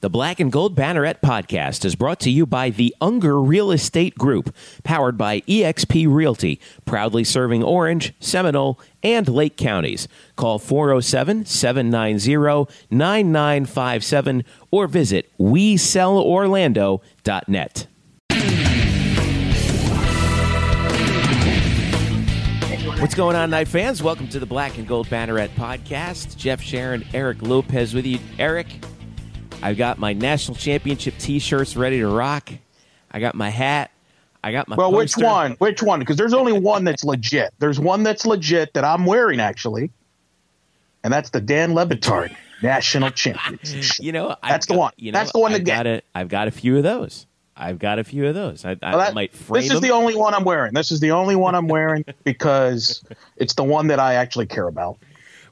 The Black and Gold Banneret podcast is brought to you by the Unger Real Estate Group, powered by eXp Realty, proudly serving Orange, Seminole, and Lake counties. Call 407 790 9957 or visit WeSellOrlando.net. What's going on, Knight fans? Welcome to the Black and Gold Banneret podcast. Jeff Sharon, Eric Lopez with you. Eric, I've got my national championship T-shirts ready to rock. I got my hat. I got my. Well, poster. which one? Which one? Because there's only one that's legit. There's one that's legit that I'm wearing actually, and that's the Dan Le Batard National Championship. You know, I've That's the got- one. You know, That's the one I've get. got a, I've got a few of those. I've got a few of those. I, I Well, that- might frame this is them. the only one I'm wearing. This is the only one I'm wearing because it's the one that I actually care about.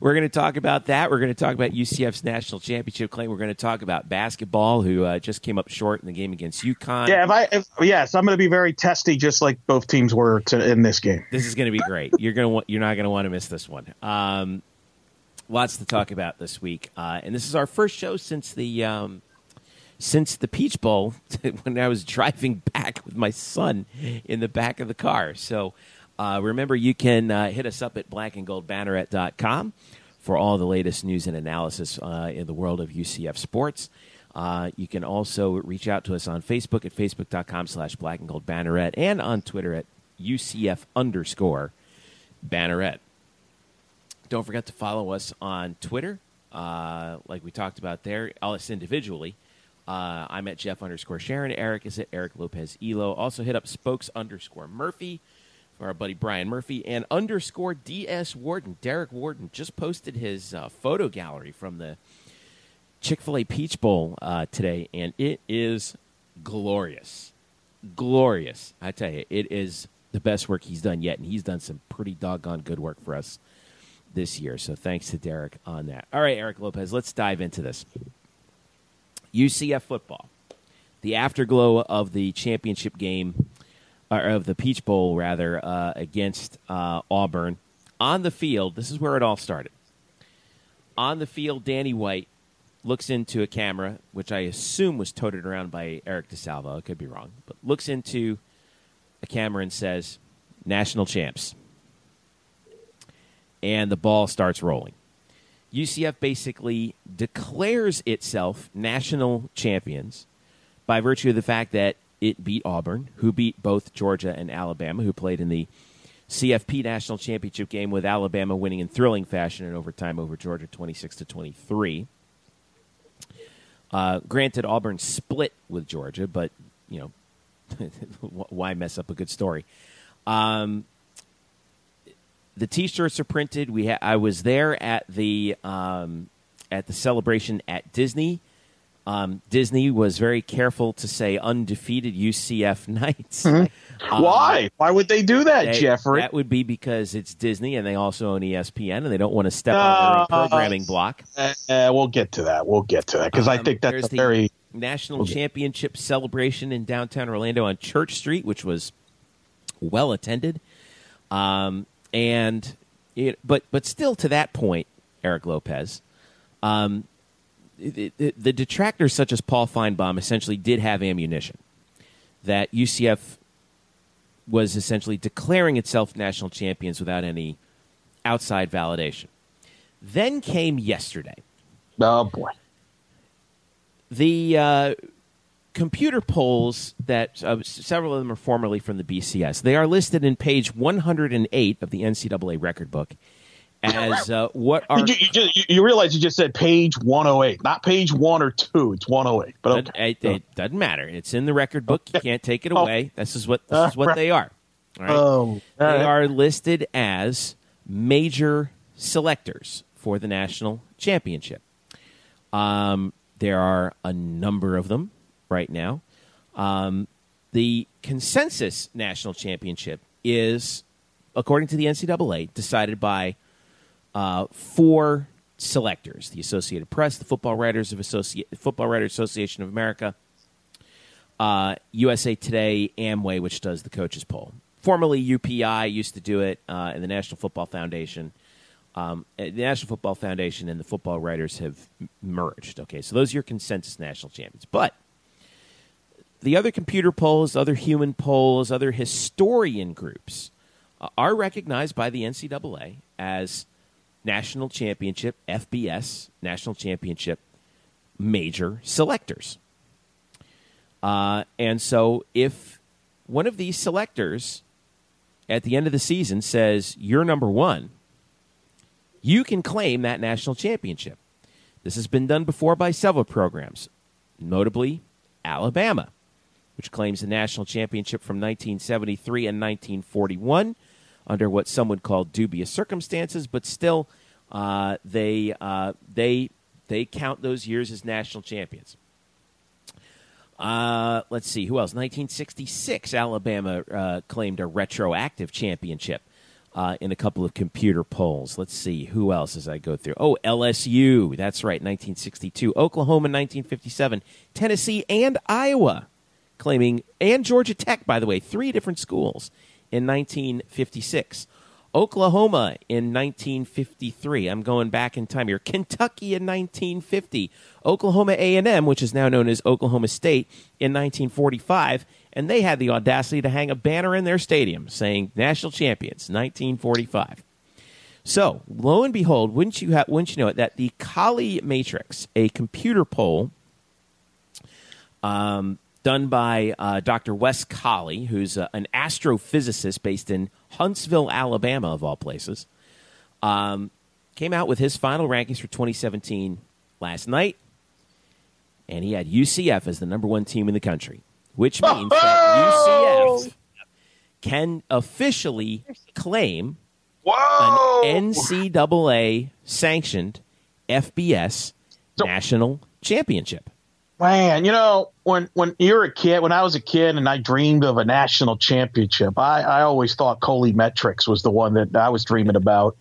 We're going to talk about that. We're going to talk about UCF's national championship claim. We're going to talk about basketball, who uh, just came up short in the game against UConn. Yeah, if I if, yes, I'm going to be very testy, just like both teams were to, in this game. This is going to be great. You're going to want, you're not going to want to miss this one. Um, lots to talk about this week, uh, and this is our first show since the um, since the Peach Bowl when I was driving back with my son in the back of the car. So uh, remember, you can uh, hit us up at blackandgoldbanneret.com for all the latest news and analysis uh, in the world of UCF sports. Uh, you can also reach out to us on Facebook at facebook.com slash black and gold banneret and on Twitter at UCF underscore banneret. Don't forget to follow us on Twitter, uh, like we talked about there, us individually. Uh, I'm at Jeff underscore Sharon. Eric is at Eric Lopez Elo. Also hit up Spokes underscore Murphy our buddy Brian Murphy and underscore DS Warden. Derek Warden just posted his uh, photo gallery from the Chick fil A Peach Bowl uh, today, and it is glorious. Glorious. I tell you, it is the best work he's done yet, and he's done some pretty doggone good work for us this year. So thanks to Derek on that. All right, Eric Lopez, let's dive into this. UCF football, the afterglow of the championship game, or of the Peach Bowl, rather, uh, against uh, Auburn. On the field, this is where it all started. On the field, Danny White looks into a camera, which I assume was toted around by Eric DeSalvo. I could be wrong, but looks into a camera and says, "National champs." And the ball starts rolling. UCF basically declares itself national champions by virtue of the fact that it beat Auburn, who beat both Georgia and Alabama, who played in the CFP national championship game with Alabama winning in thrilling fashion in overtime over Georgia 26 to 23. Uh, granted, Auburn split with Georgia, but you know, why mess up a good story? Um, the T-shirts are printed. We ha- I was there at the um, at the celebration at Disney. Um, Disney was very careful to say undefeated UCF Knights. Um, Why? Why would they do that, they- Jeffrey? That would be because it's Disney and they also own ESPN and they don't want to step on their own Uh, programming block. Uh, we'll get to that. We'll get to that because I Um, think that's the very national championship celebration in downtown Orlando on Church Street, which was well attended. Um, and it, but but still to that point, Eric Lopez, um, it, it, the detractors such as Paul Finebaum essentially did have ammunition that UCF was essentially declaring itself national champions without any outside validation. Then came yesterday oh boy. the uh, computer polls that uh, several of them are formerly from the BCS. They are listed in page 108 of the NCAA record book as uh, what are you, you, just, you, realize you just said page 108, not page one or two. It's 108. But okay. it, it, doesn't matter. It's in the record book. You can't take it oh. away. This is what this is what they are. Right? Oh, they right. are listed as major selectors for the national championship. Um, there are a number of them right now. Um, the consensus national championship is, according to the NCAA, decided by uh, four selectors: the Associated Press, the Football Writers of Associ- Football Writers Association of America, uh, USA Today, Amway, which does the coaches poll. Formerly UPI used to do it, uh, and the National Football Foundation. Um, the National Football Foundation and the football writers have merged. Okay, so those are your consensus national champions. But the other computer polls, other human polls, other historian groups uh, are recognized by the NCAA as national championship, FBS, national championship major selectors. Uh, and so if one of these selectors at the end of the season says, You're number one, you can claim that national championship. This has been done before by several programs, notably Alabama, which claims the national championship from 1973 and 1941 under what some would call dubious circumstances, but still, uh, they uh, they they count those years as national champions. Uh, let's see who else. 1966, Alabama uh, claimed a retroactive championship uh, in a couple of computer polls. Let's see who else as I go through. Oh, LSU, that's right, 1962. Oklahoma, 1957. Tennessee and Iowa claiming, and Georgia Tech, by the way, three different schools in 1956. Oklahoma in 1953. I'm going back in time here. Kentucky in 1950. Oklahoma A&M, which is now known as Oklahoma State, in 1945, and they had the audacity to hang a banner in their stadium saying "National Champions 1945." So, lo and behold, wouldn't you ha- wouldn't you know it that the Colley Matrix, a computer poll um, done by uh, Dr. Wes Colley, who's uh, an astrophysicist based in Huntsville, Alabama, of all places, um, came out with his final rankings for 2017 last night, and he had UCF as the number one team in the country, which means that UCF can officially claim Whoa! an NCAA sanctioned FBS so, national championship. Man, you know, when when you're a kid, when I was a kid and I dreamed of a national championship, I, I always thought Colley Metrics was the one that I was dreaming about,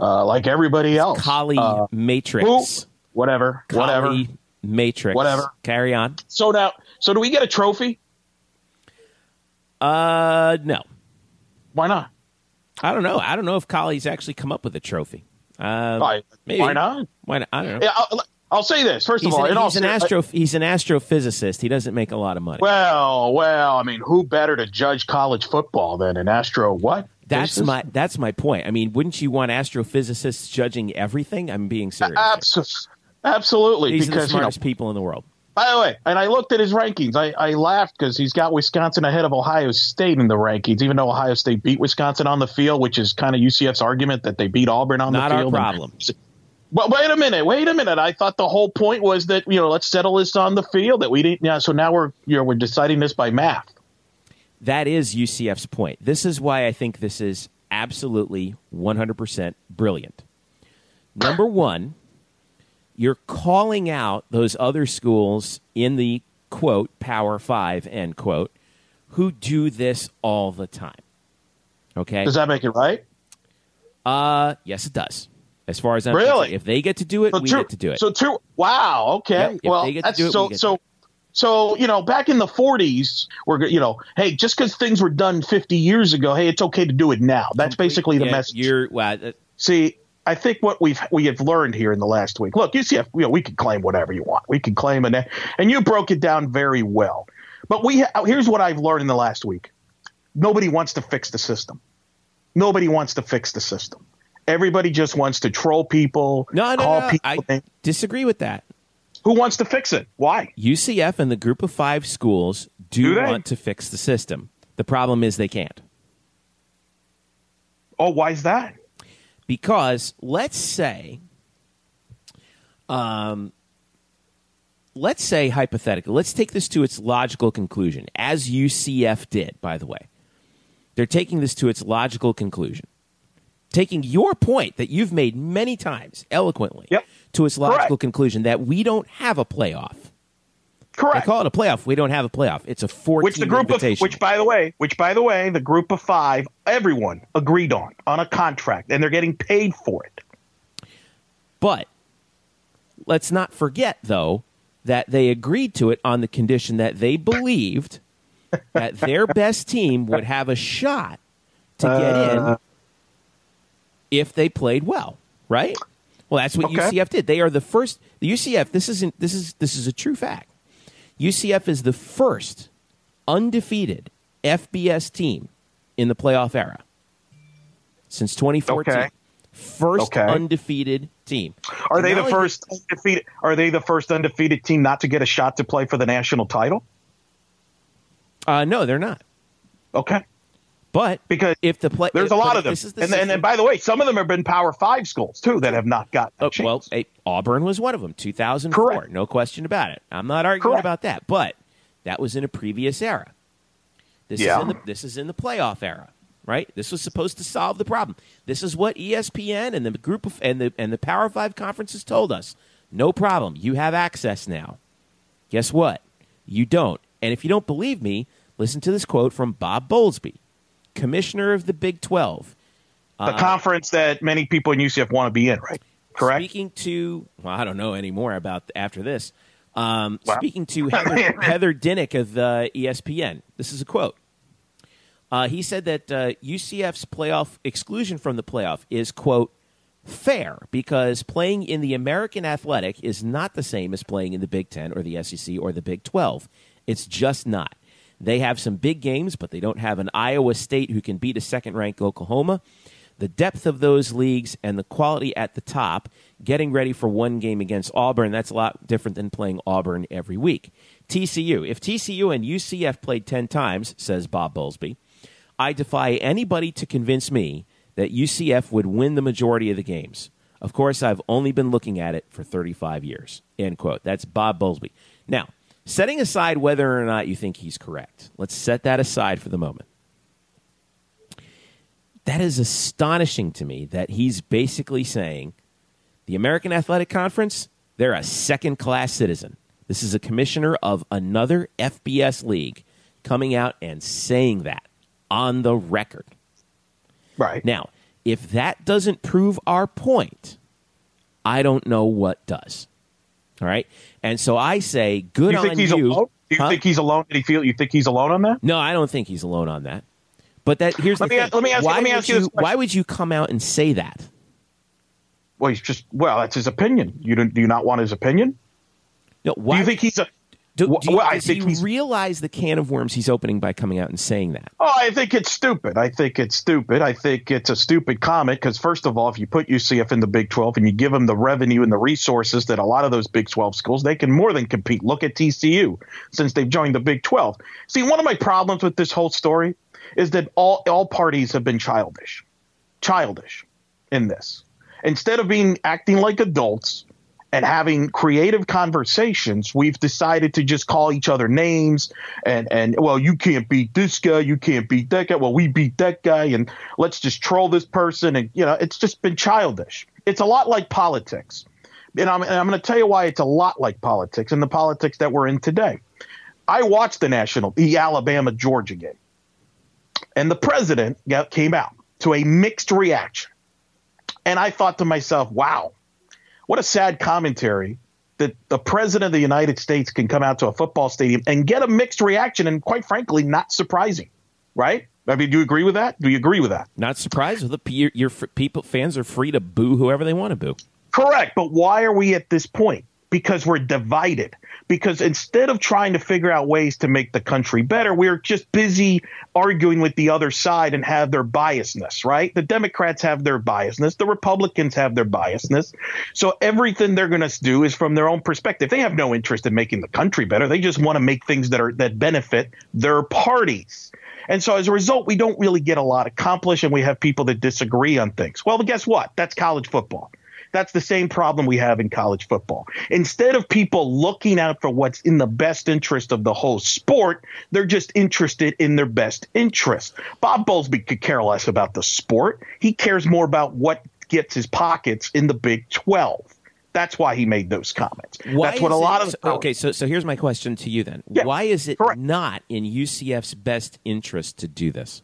uh, like everybody else. Colley uh, Matrix. whatever. whatever. Matrix. Whatever. Carry on. So now, so do we get a trophy? Uh, no. Why not? I don't know. I don't know if Colley's actually come up with a trophy. Uh, why, maybe. Why not? Why not? I don't know. Yeah, I'll say this first he's of all. An, he's an astro. He's an astrophysicist. He doesn't make a lot of money. Well, well, I mean, who better to judge college football than an astro? What? That's my that's my point. I mean, wouldn't you want astrophysicists judging everything? I'm being serious. Absolutely, absolutely. These because, are the smartest you know, people in the world. By the way, and I looked at his rankings. I, I laughed because he's got Wisconsin ahead of Ohio State in the rankings, even though Ohio State beat Wisconsin on the field, which is kind of UCF's argument that they beat Auburn on Not the field. Not our problem. And, well, wait a minute. Wait a minute. I thought the whole point was that you know let's settle this on the field. That we didn't. Yeah. So now we're you know we're deciding this by math. That is UCF's point. This is why I think this is absolutely 100% brilliant. Number one, you're calling out those other schools in the quote Power Five end quote who do this all the time. Okay. Does that make it right? Uh, yes, it does. As far as I'm really, if they get to do it, so we true, get to do it. So true. Wow. Okay. Yep, well, that's so so. So you know, back in the '40s, we're you know, hey, just because things were done 50 years ago, hey, it's okay to do it now. That's Complete, basically the yeah, message. You're well, uh, see. I think what we've we have learned here in the last week. Look, UCF, you know, we can claim whatever you want. We can claim and and you broke it down very well. But we here's what I've learned in the last week. Nobody wants to fix the system. Nobody wants to fix the system. Everybody just wants to troll people. No, no, call no. People I disagree with that. Who wants to fix it? Why? UCF and the group of five schools do, do want to fix the system. The problem is they can't. Oh, why is that? Because let's say, um, let's say hypothetically, let's take this to its logical conclusion, as UCF did, by the way. They're taking this to its logical conclusion, taking your point that you've made many times eloquently Yep. to its logical Correct. conclusion that we don't have a playoff. Correct. call it a playoff. We don't have a playoff. It's a four which the group of which by the way which by the way the group of five everyone agreed on on a contract and they're getting paid for it But let's not forget, though, that they agreed to it on the condition that they believed that their best team would have a shot to get Uh. in if they played well, right? Well, that's what Okay. UCF did. They are the first. The UCF. This isn't. This is. This is a true fact. UCF is the first undefeated FBS team in the playoff era since 2014. Okay. First Okay. undefeated team. are And they the first undefeated are they the first undefeated team not to get a shot to play for the national title Uh, no, they're not. okay But because if the play, there's a lot of them the and, and, and by the way some of them have been power five schools too that have not gotten oh, a Oh, well, Auburn was one of them, 2004. Correct. No question about it. I'm not arguing Correct. about that, but that was in a previous era. This Yeah. is in the this is in the playoff era, right? This was supposed to solve the problem. This is what ESPN and the group of and the and the Power 5 conferences told us. No problem. You have access now. Guess what? You don't. And if you don't believe me, listen to this quote from Bob Bowlesby, commissioner of the Big 12. the conference that many people in UCF want to be in right correct Speaking to, well, I don't know anymore about after this. Um, Wow. Speaking to Heather, Heather Dinich of uh, ESPN, this is a quote. Uh, he said that uh, UCF's playoff exclusion from the playoff is quote fair because playing in the American Athletic is not the same as playing in the Big Ten or the SEC or the Big Twelve. It's just not. They have some big games, but they don't have an Iowa State who can beat a second-ranked Oklahoma the depth of those leagues and the quality at the top, getting ready for one game against Auburn, that's a lot different than playing Auburn every week. TCU. If TCU and UCF played 10 times, says Bob Bowlesby, I defy anybody to convince me that UCF would win the majority of the games. Of course, I've only been looking at it for 35 years. End quote. That's Bob Bowlesby. Now, setting aside whether or not you think he's correct, let's set that aside for the moment that is astonishing to me that he's basically saying the American Athletic Conference, they're a second class citizen. This is a commissioner of another FBS league coming out and saying that on the record. right Now, if that doesn't prove our point, I don't know what does. All right? And so I say, good you think on he's you. alone do you Huh? think he's alone did he feel you think he's alone on that No, I don't think he's alone on that. But that here's Let the me thing. let me ask you- why let me would ask you this. Why would you come out and say that? well he's just well that's his opinion you don't do you not want his opinion No, Why? do you think he's a do, do you, well, I think he realize the can of worms he's opening by coming out and saying that? Oh, I think it's stupid. I think it's stupid. I think it's a stupid comment because, first of all, if you put UCF in the Big 12 and you give them the revenue and the resources that a lot of those Big 12 schools, they can more than compete. Look at TCU since they've joined the Big 12. See, one of my problems with this whole story is that all, all parties have been childish, childish in this. Instead of being acting like adults and having creative conversations, we've decided to just call each other names and and well, you can't beat this guy, you can't beat that guy. Well, we beat that guy, and let's just troll this person, and you know, it's just been childish. It's a lot like politics, and I'm and I'm going to tell you why it's a lot like politics and the politics that we're in today. I watched the national, the Alabama Georgia game, and the president got, came out to a mixed reaction, and I thought to myself, wow what a sad commentary that the president of the United States can come out to a football stadium and get a mixed reaction and quite frankly not surprising right? I mean do you agree with that? Do you agree with that? Not surprised. With the your, your people fans are free to boo whoever they want to boo. correct. But why are we at this point because we're divided. Because instead of trying to figure out ways to make the country better, we're just busy arguing with the other side and have their biasness, right? The Democrats have their biasness, the Republicans have their biasness. So everything they're going to do is from their own perspective. They have no interest in making the country better. They just want to make things that are that benefit their parties. And so as a result, we don't really get a lot accomplished and we have people that disagree on things. Well, guess what? That's college football. That's the same problem we have in college football. Instead of people looking out for what's in the best interest of the whole sport, they're just interested in their best interest. Bob Bowlesby could care less about the sport. He cares more about what gets his pockets in the Big 12. That's why he made those comments. Why That's what a lot it- of okay. So, so here's my question to you then: Why is it correct. not in UCF's best interest to do this,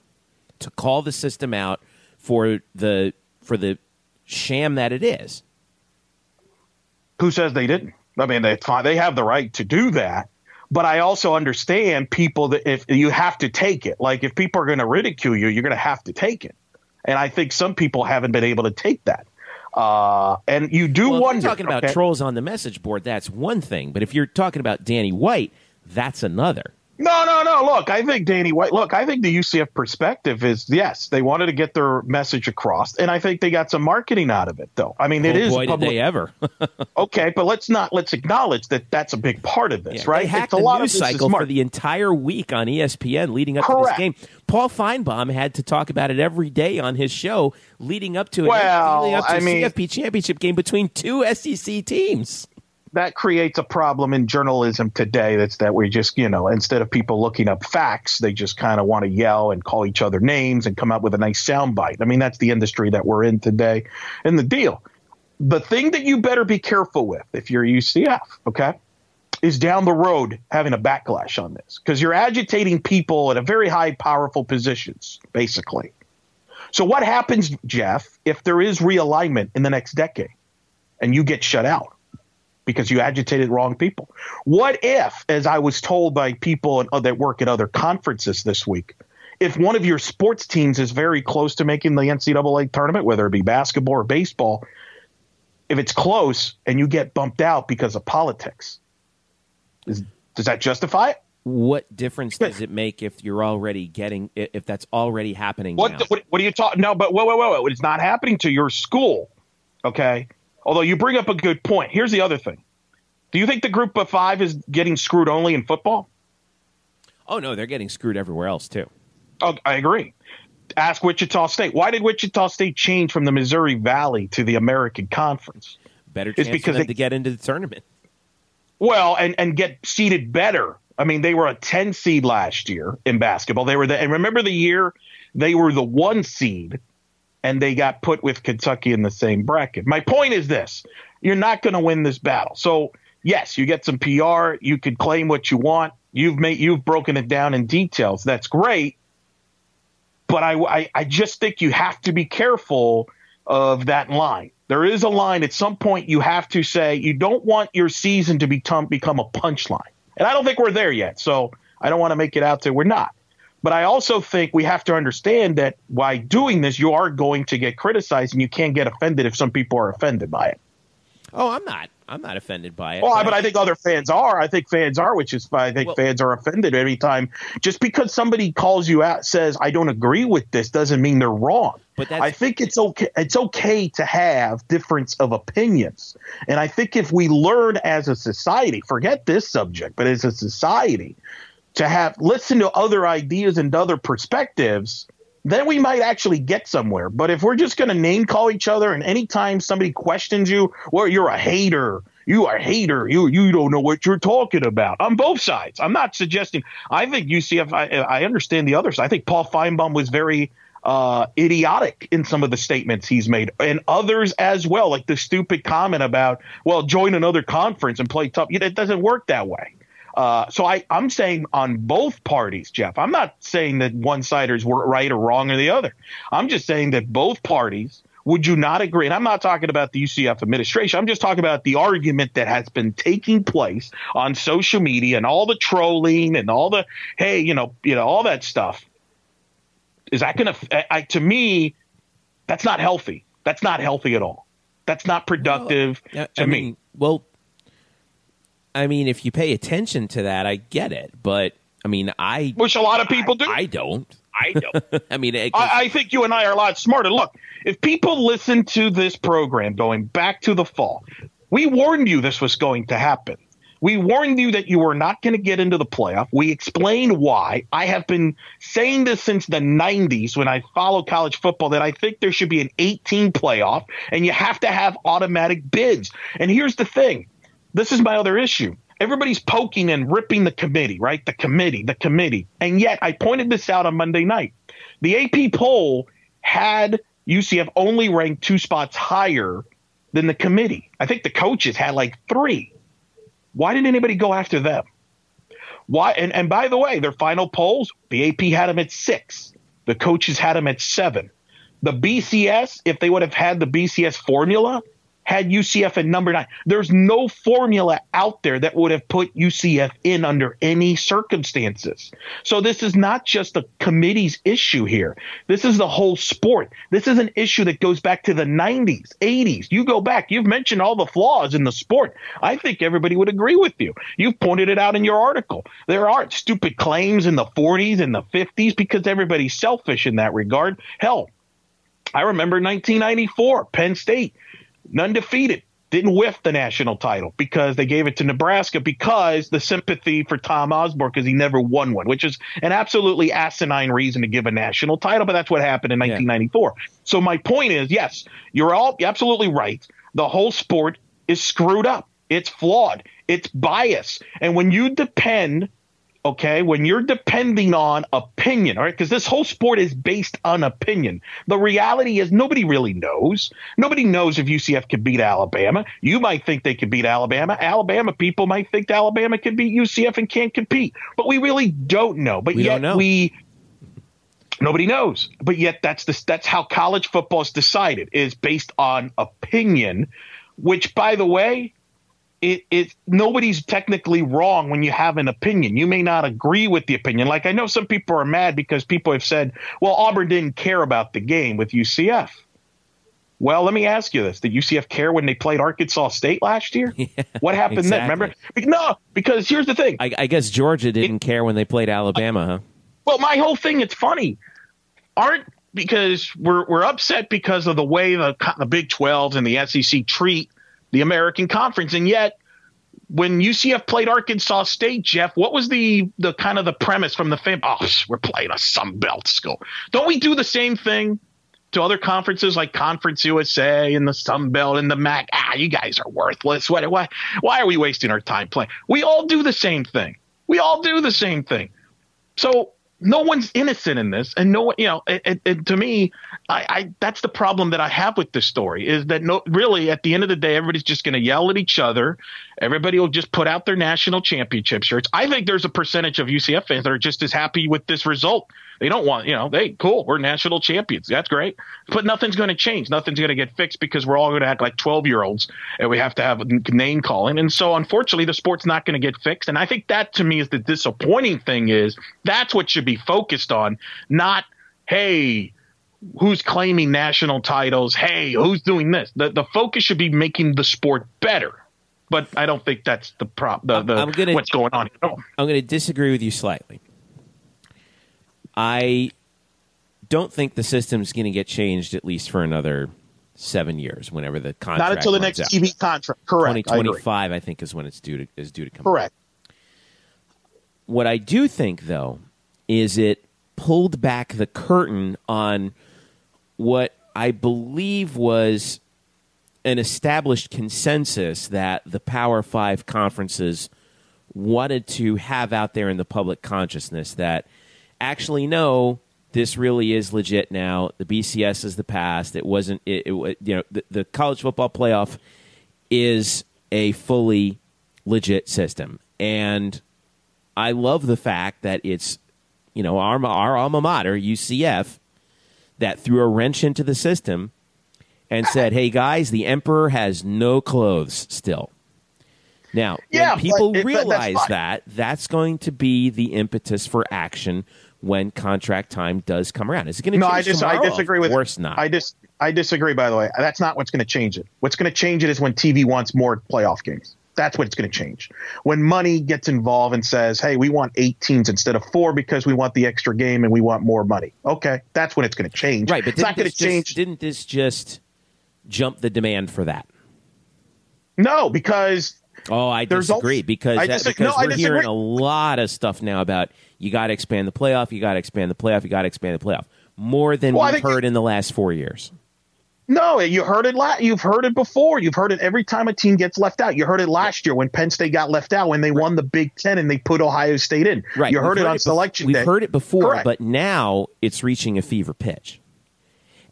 to call the system out for the for the sham that it is? Who says they didn't? I mean, they. They have the right to do that. But I also understand people that if you have to take it, like if people are going to ridicule you, you're going to have to take it. And I think some people haven't been able to take that. Uh, and you do Well, if wonder. you're talking about okay? trolls on the message board, that's one thing. But if you're talking about Danny White, that's another. No, no, no. Look, I think Danny White. Look, I think the UCF perspective is yes, they wanted to get their message across, and I think they got some marketing out of it, though. I mean, it oh is boy, public- did they ever! okay, but let's not let's acknowledge that that's a big part of this, Yeah, right? They hacked It's a the lot news of cycle for the entire week on ESPN leading up to this game. Paul Finebaum had to talk about it every day on his show leading up to it. Well, leading up to I a mean- CFP championship game between two SEC teams. That creates a problem in journalism today. That's that we just, you know, instead of people looking up facts, they just kind of want to yell and call each other names and come up with a nice soundbite. I mean, that's the industry that we're in today. And the deal, the thing that you better be careful with if you're UCF, okay, is down the road having a backlash on this because you're agitating people at a very high, powerful positions, basically. So what happens, Jeff, if there is realignment in the next decade and you get shut out? Because you agitated wrong people. What if, as I was told by people uh, that work at other conferences this week, if one of your sports teams is very close to making the NCAA tournament, whether it be basketball or baseball, if it's close and you get bumped out because of politics, is, does that justify it? What difference does it make if you're already getting if that's already happening What, now? what, what are you talking? No, but whoa, whoa, whoa, whoa. It's not happening to your school. Okay. Although you bring up a good point. Here's the other thing. Do you think the group of five is getting screwed only in football? oh no, they're getting screwed everywhere else too. Oh, I agree. Ask Wichita State. Why did Wichita State change from the Missouri Valley to the American Conference? Better It's chance for because they- to get into the tournament. Well, and and get seeded better. I mean, they were a 10 seed last year in basketball. They were the and remember the year they were the 1 seed and they got put with Kentucky in the same bracket. My point is this. You're not going to win this battle. So, yes, you get some PR, you could claim what you want. You've made you've broken it down in details. That's great. But I, I, I just think you have to be careful of that line. There is a line at some point you have to say you don't want your season to become become a punchline. And I don't think we're there yet. So I don't want to make it out that we're not. But I also think we have to understand that by doing this, you are going to get criticized, and you can't get offended if some people are offended by it. Oh, I'm not. I'm not offended by it. Well, but I think other fans are. I think fans are, which is why I think Well- fans are offended every time. Just because somebody calls you out, says I don't agree with this, doesn't mean they're wrong. But that's- I think it's okay. It's okay to have difference of opinions, and I think if we learn as a society, forget this subject, but as a society, to have listen to other ideas and other perspectives, then we might actually get somewhere. But if we're just going to name call each other, and anytime somebody questions you, well, you're a hater, you are a hater, you you don't know what you're talking about on both sides. I'm not suggesting. I think UCF. I, I understand the other side. I think Paul Finebaum was very uh, idiotic in some of the statements he's made, and others as well, like the stupid comment about, well, join another conference and play tough. It doesn't work that way. Uh, so I, I'm saying on both parties, Jeff. I'm not saying that one siders were right or wrong or the other. I'm just saying that both parties. Would you not agree? And I'm not talking about the UCF administration. I'm just talking about the argument that has been taking place on social media and all the trolling and all the hey, you know, you know, all that stuff. Is that going to? To me, that's not healthy. That's not healthy at all. That's not productive Yeah, to I me. mean, well, I mean, if you pay attention to that, I get it. But I mean, I which a lot of people do. I don't. I don't. I mean, it, I, I think you and I are a lot smarter. Look, if people listen to this program going back to the fall, we warned you this was going to happen. We warned you that you were not going to get into the playoff. We explained why. I have been saying this since the 90s when I follow college football that I think there should be an 18 playoff and you have to have automatic bids. And here's the thing this is my other issue. Everybody's poking and ripping the committee, right? The committee, the committee. And yet I pointed this out on Monday night. The AP poll had UCF only ranked two spots higher than the committee. I think the coaches had like three. Why didn't anybody go after them? Why? And, and by the way, their final polls, the AP had them at six. The coaches had them at seven. The BCS, if they would have had the BCS formula, had UCF at number nine. There's no formula out there that would have put UCF in under any circumstances. So this is not just a committee's issue here. This is the whole sport. This is an issue that goes back to the 90s, 80s. You go back, you've mentioned all the flaws in the sport. I think everybody would agree with you. You've pointed it out in your article. There aren't stupid claims in the 40s and the 50s because everybody's selfish in that regard. Hell, I remember 1994, Penn State undefeated. Didn't whiff the national title because they gave it to Nebraska because the sympathy for Tom Osborne because he never won one, which is an absolutely asinine reason to give a national title, but that's what happened in 1994. Yeah. So my point is, yes, you're all absolutely right. The whole sport is screwed up. It's flawed. It's biased. And when you depend okay, when you're depending on opinion, all right, because this whole sport is based on opinion. The reality is nobody really knows. Nobody knows if UCF can beat Alabama. You might think they can beat Alabama. Alabama people might think Alabama can beat UCF and can't compete, but we really don't know. But we yet know. we nobody knows. But yet that's the that's how college football is decided is based on opinion, which by the way, it, it nobody's technically wrong when you have an opinion. You may not agree with the opinion. Like I know some people are mad because people have said, "Well, Auburn didn't care about the game with UCF." Well, let me ask you this: Did UCF care when they played Arkansas State last year? Yeah, what happened exactly. then? Remember? No, because here's the thing. I, I guess Georgia didn't it, care when they played Alabama, huh? Well, my whole thing, it's funny. Aren't because we're we're upset because of the way the the Big 12 and the SEC treat the American Conference. And yet, when UCF played Arkansas State, Jeff, what was the the kind of the premise from the fam? Oh, we're playing a Sun Belt school. Don't we do the same thing to other conferences like Conference USA and the Sun Belt and the MAC? Ah, you guys are worthless. Why, why, why are we wasting our time playing? We all do the same thing. We all do the same thing. So no one's innocent in this, and no one, you know, to me, I, I, that's the problem that I have with this story is that no, really, at the end of the day, everybody's just going to yell at each other. Everybody will just put out their national championship shirts. I think there's a percentage of UCF fans that are just as happy with this result. They don't want, you know, they cool, we're national champions. That's great, but nothing's going to change. Nothing's going to get fixed because we're all going to act like 12 year olds, and we have to have name calling. And so, unfortunately, the sport's not going to get fixed. And I think that to me is the disappointing thing. Is that's what should be focused on, not hey who's claiming national titles. Hey, who's doing this? The the focus should be making the sport better. But I don't think that's the prop. The, the gonna, what's going on. No. I'm going to disagree with you slightly. I don't think the system's going to get changed at least for another seven years. Whenever the contract not until the next out. TV contract. Correct. Twenty twenty five, I, I, think, is when it's due to is due to come. Correct. Out. What I do think, though, is it pulled back the curtain on what I believe was an established consensus that the Power Five conferences wanted to have out there in the public consciousness that actually no this really is legit now. The bcs is the past. It wasn't it, it you know the, the, college football playoff is a fully legit system. And i love the fact that it's you know our, our alma mater ucf that threw a wrench into the system and said hey guys the emperor has no clothes still now, yeah, when people realize that's that, that's going to be the impetus for action when contract time does come around. Is it going to no, change I, dis-? I disagree with Of course not. I dis- I disagree. By the way, that's not what's going to change it. What's going to change it is when TV wants more playoff games. That's what it's going to change. When money gets involved and says, "Hey, we want eight teams instead of four because we want the extra game and we want more money." Okay, that's when it's going to change. Right, but it's not going to change. Didn't this just jump the demand for that? No, because Oh, I disagree also, because I that, disagree. because no, we're hearing a lot of stuff now about you got to expand the playoff, you got to expand the playoff, you got to expand the playoff more than well, we've heard in the last four years. No, you heard it. La- you've heard it before. You've heard it every time a team gets left out. You heard it last year when Penn State got left out when they right. won the Big Ten and they put Ohio State in. Right. You heard we've it on it selection We've day. heard it before, Correct. but now it's reaching a fever pitch.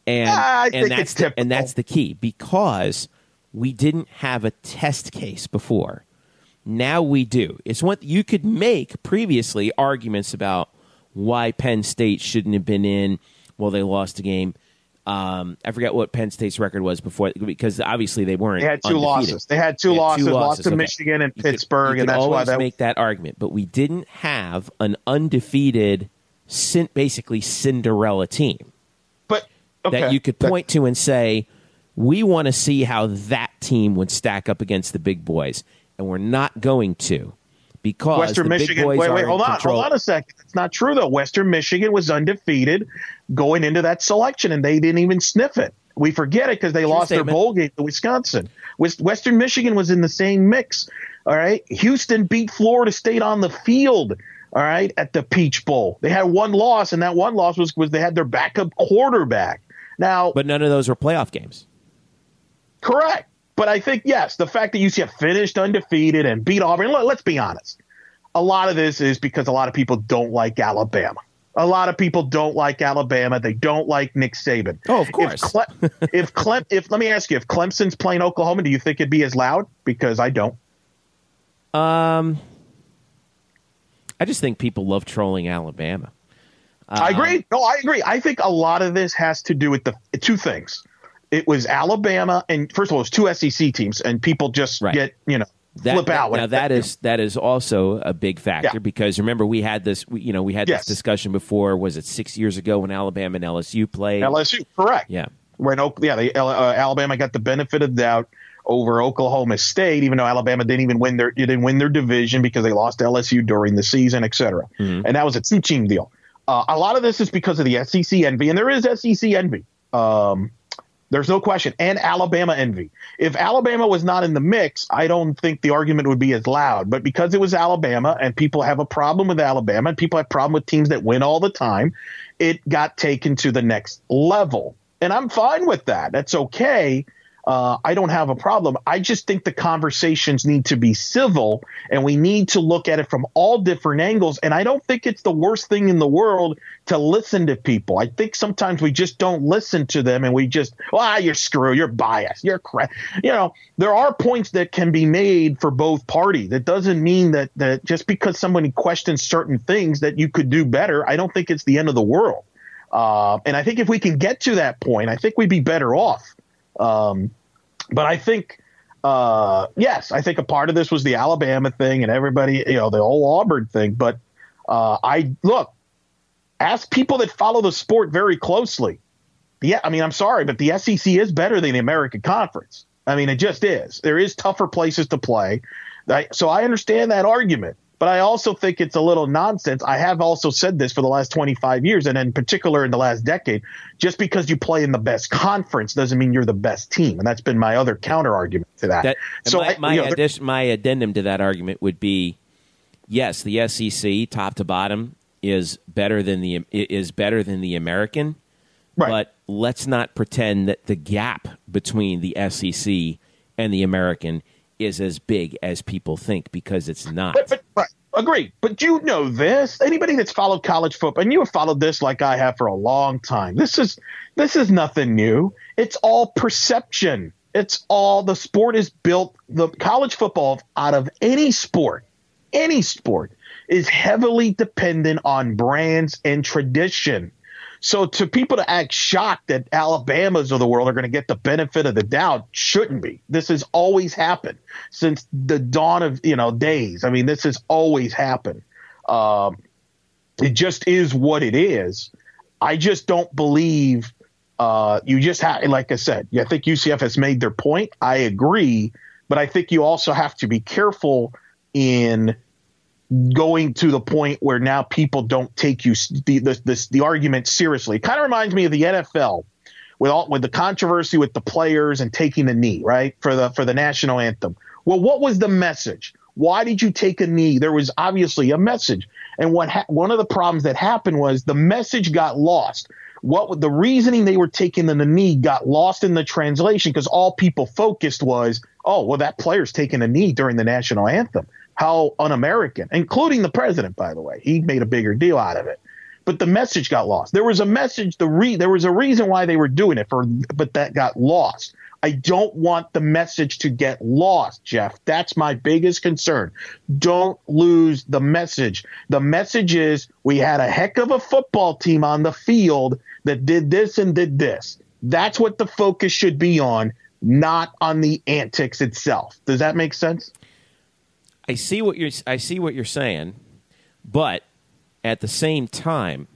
And I and that's the, and that's the key because we didn't have a test case before. Now we do. It's what you could make previously arguments about why Penn State shouldn't have been in. Well, they lost a game. Um, I forget what Penn State's record was before because obviously they weren't. They had two undefeated. losses. They had two, They had losses, two Lost losses, to okay. Michigan and You could- Pittsburgh, you and could that's why always that. make that argument. But we didn't have an undefeated, basically Cinderella team okay. that you could point to and say, "We want to see how that team would stack up against the big boys," and we're not going to because Western the big Michigan. boys Wait, wait, hold on, control. hold on a second. It's not true though. Western Michigan was undefeated going into that selection, and they didn't even sniff it. We forget it because they lost statement. their bowl game to Wisconsin. Western Michigan was in the same mix. All right, Houston beat Florida State on the field. All right, at the Peach Bowl, they had one loss, and that one loss was was they had their backup quarterback. Now, But none of those were playoff games. Correct. But I think, yes, the fact that UCF finished undefeated and beat Auburn, let, let's be honest. A lot of this is because a lot of people don't like Alabama. A lot of people don't like Alabama. They don't like Nick Saban. Oh, of course. If, Cle- if Clem, if let me ask you, if Clemson's playing Oklahoma, do you think it'd be as loud? Because I don't. Um, I just think people love trolling Alabama. I agree. No, I agree. I think a lot of this has to do with the two things. It was Alabama, and first of all, it was two SEC teams, and people just Right. get you know That, flip that- out. when now that is that is also a big factor Yeah. because remember we had this you know we had Yes. this discussion before was it six years ago when Alabama and LSU played LSU. Correct. yeah when yeah, they, uh, Alabama got the benefit of the doubt over Oklahoma State, even though Alabama didn't even win their didn't win their division because they lost LSU during the season, et cetera. Mm-hmm. And that was a two team deal. Uh, a lot of this is because of the SEC envy, and there is SEC envy. Um, there's no question, and Alabama envy. If Alabama was not in the mix, I don't think the argument would be as loud. But because it was Alabama, and people have a problem with Alabama, and people have problem with teams that win all the time, it got taken to the next level. And I'm fine with that. That's okay. Uh, I don't have a problem. I just think the conversations need to be civil and we need to look at it from all different angles. And I don't think it's the worst thing in the world to listen to people. I think sometimes we just don't listen to them and we just, ah, you're screw, you're biased, you're crap. You know, there are points that can be made for both parties. That doesn't mean that, that just because somebody questions certain things that you could do better. I don't think it's the end of the world. Uh, and I think if we can get to that point, I think we'd be better off. Um, but I think, uh, yes, I think a part of this was the Alabama thing and everybody, you know, the whole Auburn thing. But uh, I look, ask people that follow the sport very closely. Yeah, I mean, I'm sorry, but the SEC is better than the American Conference. I mean, it just is. There is tougher places to play. So I understand that argument, but I also think it's a little nonsense. I have also said this for the last 25 years, and in particular in the last decade. Just because you play in the best conference doesn't mean you're the best team, and that's been my other counter argument to that. that so my I- my, you know, addition, my addendum to that argument would be yes the SEC top to bottom is better than the is better than the American Right. but let's not pretend that the gap between the SEC and the American is as big as people think because it's not. But, but right, agree. But you know this. Anybody that's followed college football, and you have followed this like I have for a long time. This is this is nothing new. It's all perception. It's all the sport is built. The college football out of any sport, any sport is heavily dependent on brands and tradition. So to people to act shocked that Alabamas of the world are going to get the benefit of the doubt shouldn't be. This has always happened since the dawn of you know days. I mean, this has always happened. Um, it just is what it is. I just don't believe uh, you just have, like I said, I think UCF has made their point. I agree, but I think you also have to be careful in going to the point where now people don't take you the the, the, the argument seriously. It kind of reminds me of the NFL with all with the controversy with the players and taking the knee, right? For the for the national anthem. Well, what was the message? Why did you take a knee? There was obviously a message. And what ha- one of the problems that happened was the message got lost. What the reasoning they were taking the knee got lost in the translation because all people focused was, oh, well, that player's taking a knee during the national anthem how un-American, including the president, by the way. He made a bigger deal out of it. But the message got lost. There was a message. The re- there was a reason why they were doing it for, but that got lost. I don't want the message to get lost, Jeff. That's my biggest concern. Don't lose the message. The message is we had a heck of a football team on the field that did this and did this. That's what the focus should be on, not on the antics itself. Does that make sense? I see what you're I see what you're saying, but at the same time,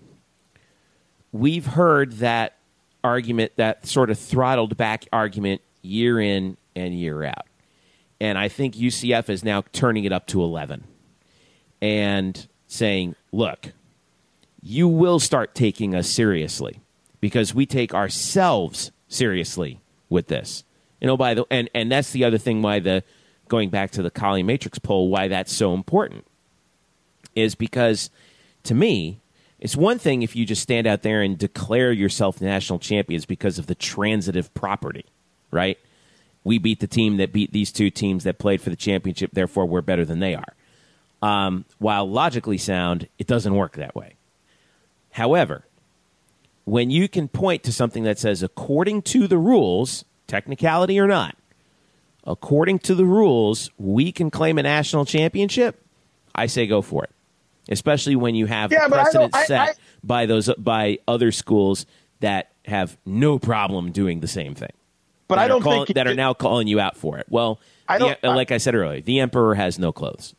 we've heard that argument, that sort of throttled back argument, year in and year out, and I think UCF is now turning it up to eleven, and saying, "Look, you will start taking us seriously because we take ourselves seriously with this." You oh, know, by the and and that's the other thing why the going back to the Colley Matrix poll, why that's so important is because to me, it's one thing if you just stand out there and declare yourself national champions because of the transitive property, right? We beat the team that beat these two teams that played for the championship, therefore we're better than they are. Um, while logically sound, it doesn't work that way. However, when you can point to something that says, according to the rules, technicality or not, according to the rules, we can claim a national championship, I say go for it. Especially when you have yeah, precedent set I, I, by those by other schools that have no problem doing the same thing. But I don't call, think that are now calling you out for it. Well, I don't, the, like I said earlier, the emperor has no clothes.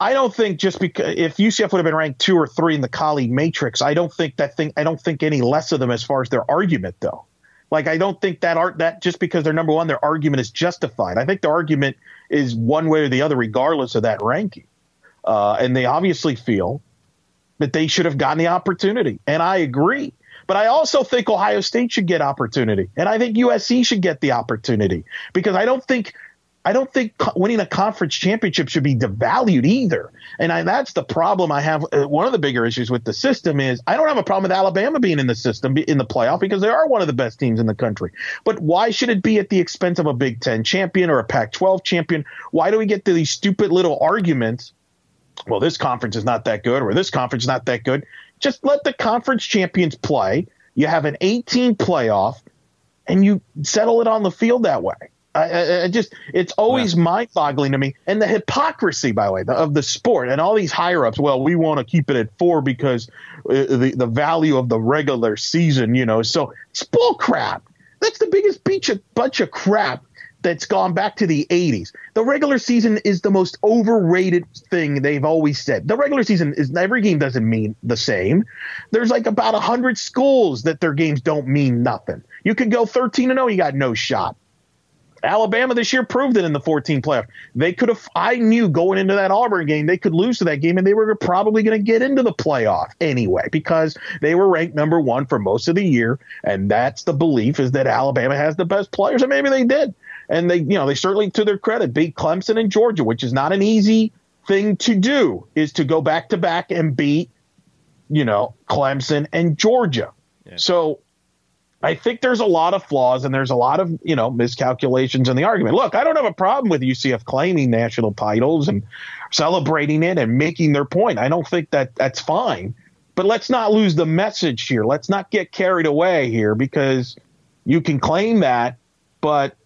I don't think just because if UCF would have been ranked two or three in the Colley matrix, I don't think that thing. I don't think any less of them as far as their argument, though. Like I don't think that art that just because they're number one, their argument is justified. I think the argument is one way or the other, regardless of that ranking. Uh, and they obviously feel that they should have gotten the opportunity, and I agree. But I also think Ohio State should get opportunity, and I think USC should get the opportunity because I don't think I don't think winning a conference championship should be devalued either. And I, that's the problem I have. Uh, one of the bigger issues with the system is I don't have a problem with Alabama being in the system in the playoff because they are one of the best teams in the country. But why should it be at the expense of a Big Ten champion or a Pac 12 champion? Why do we get to these stupid little arguments? Well, this conference is not that good or this conference is not that good. Just let the conference champions play. You have an 18 playoff and you settle it on the field that way. I, I just it's always yeah. mind boggling to me, and the hypocrisy, by the way, the, of the sport and all these higher ups. Well, we want to keep it at four because uh, the the value of the regular season, you know. So it's bull crap. That's the biggest bunch of, bunch of crap that's gone back to the 80s. The regular season is the most overrated thing they've always said. The regular season is every game doesn't mean the same. There's like about 100 schools that their games don't mean nothing. You could go 13 and 0, you got no shot. Alabama this year proved it in the 14 playoff. They could have, I knew going into that Auburn game, they could lose to that game and they were probably going to get into the playoff anyway because they were ranked number one for most of the year. And that's the belief is that Alabama has the best players, and maybe they did. And they, you know, they certainly, to their credit, beat Clemson and Georgia, which is not an easy thing to do, is to go back to back and beat, you know, Clemson and Georgia. Yeah. So I think there's a lot of flaws and there's a lot of, you know, miscalculations in the argument. Look, I don't have a problem with UCF claiming national titles and celebrating it and making their point. I don't think that that's fine. But let's not lose the message here. Let's not get carried away here because you can claim that, but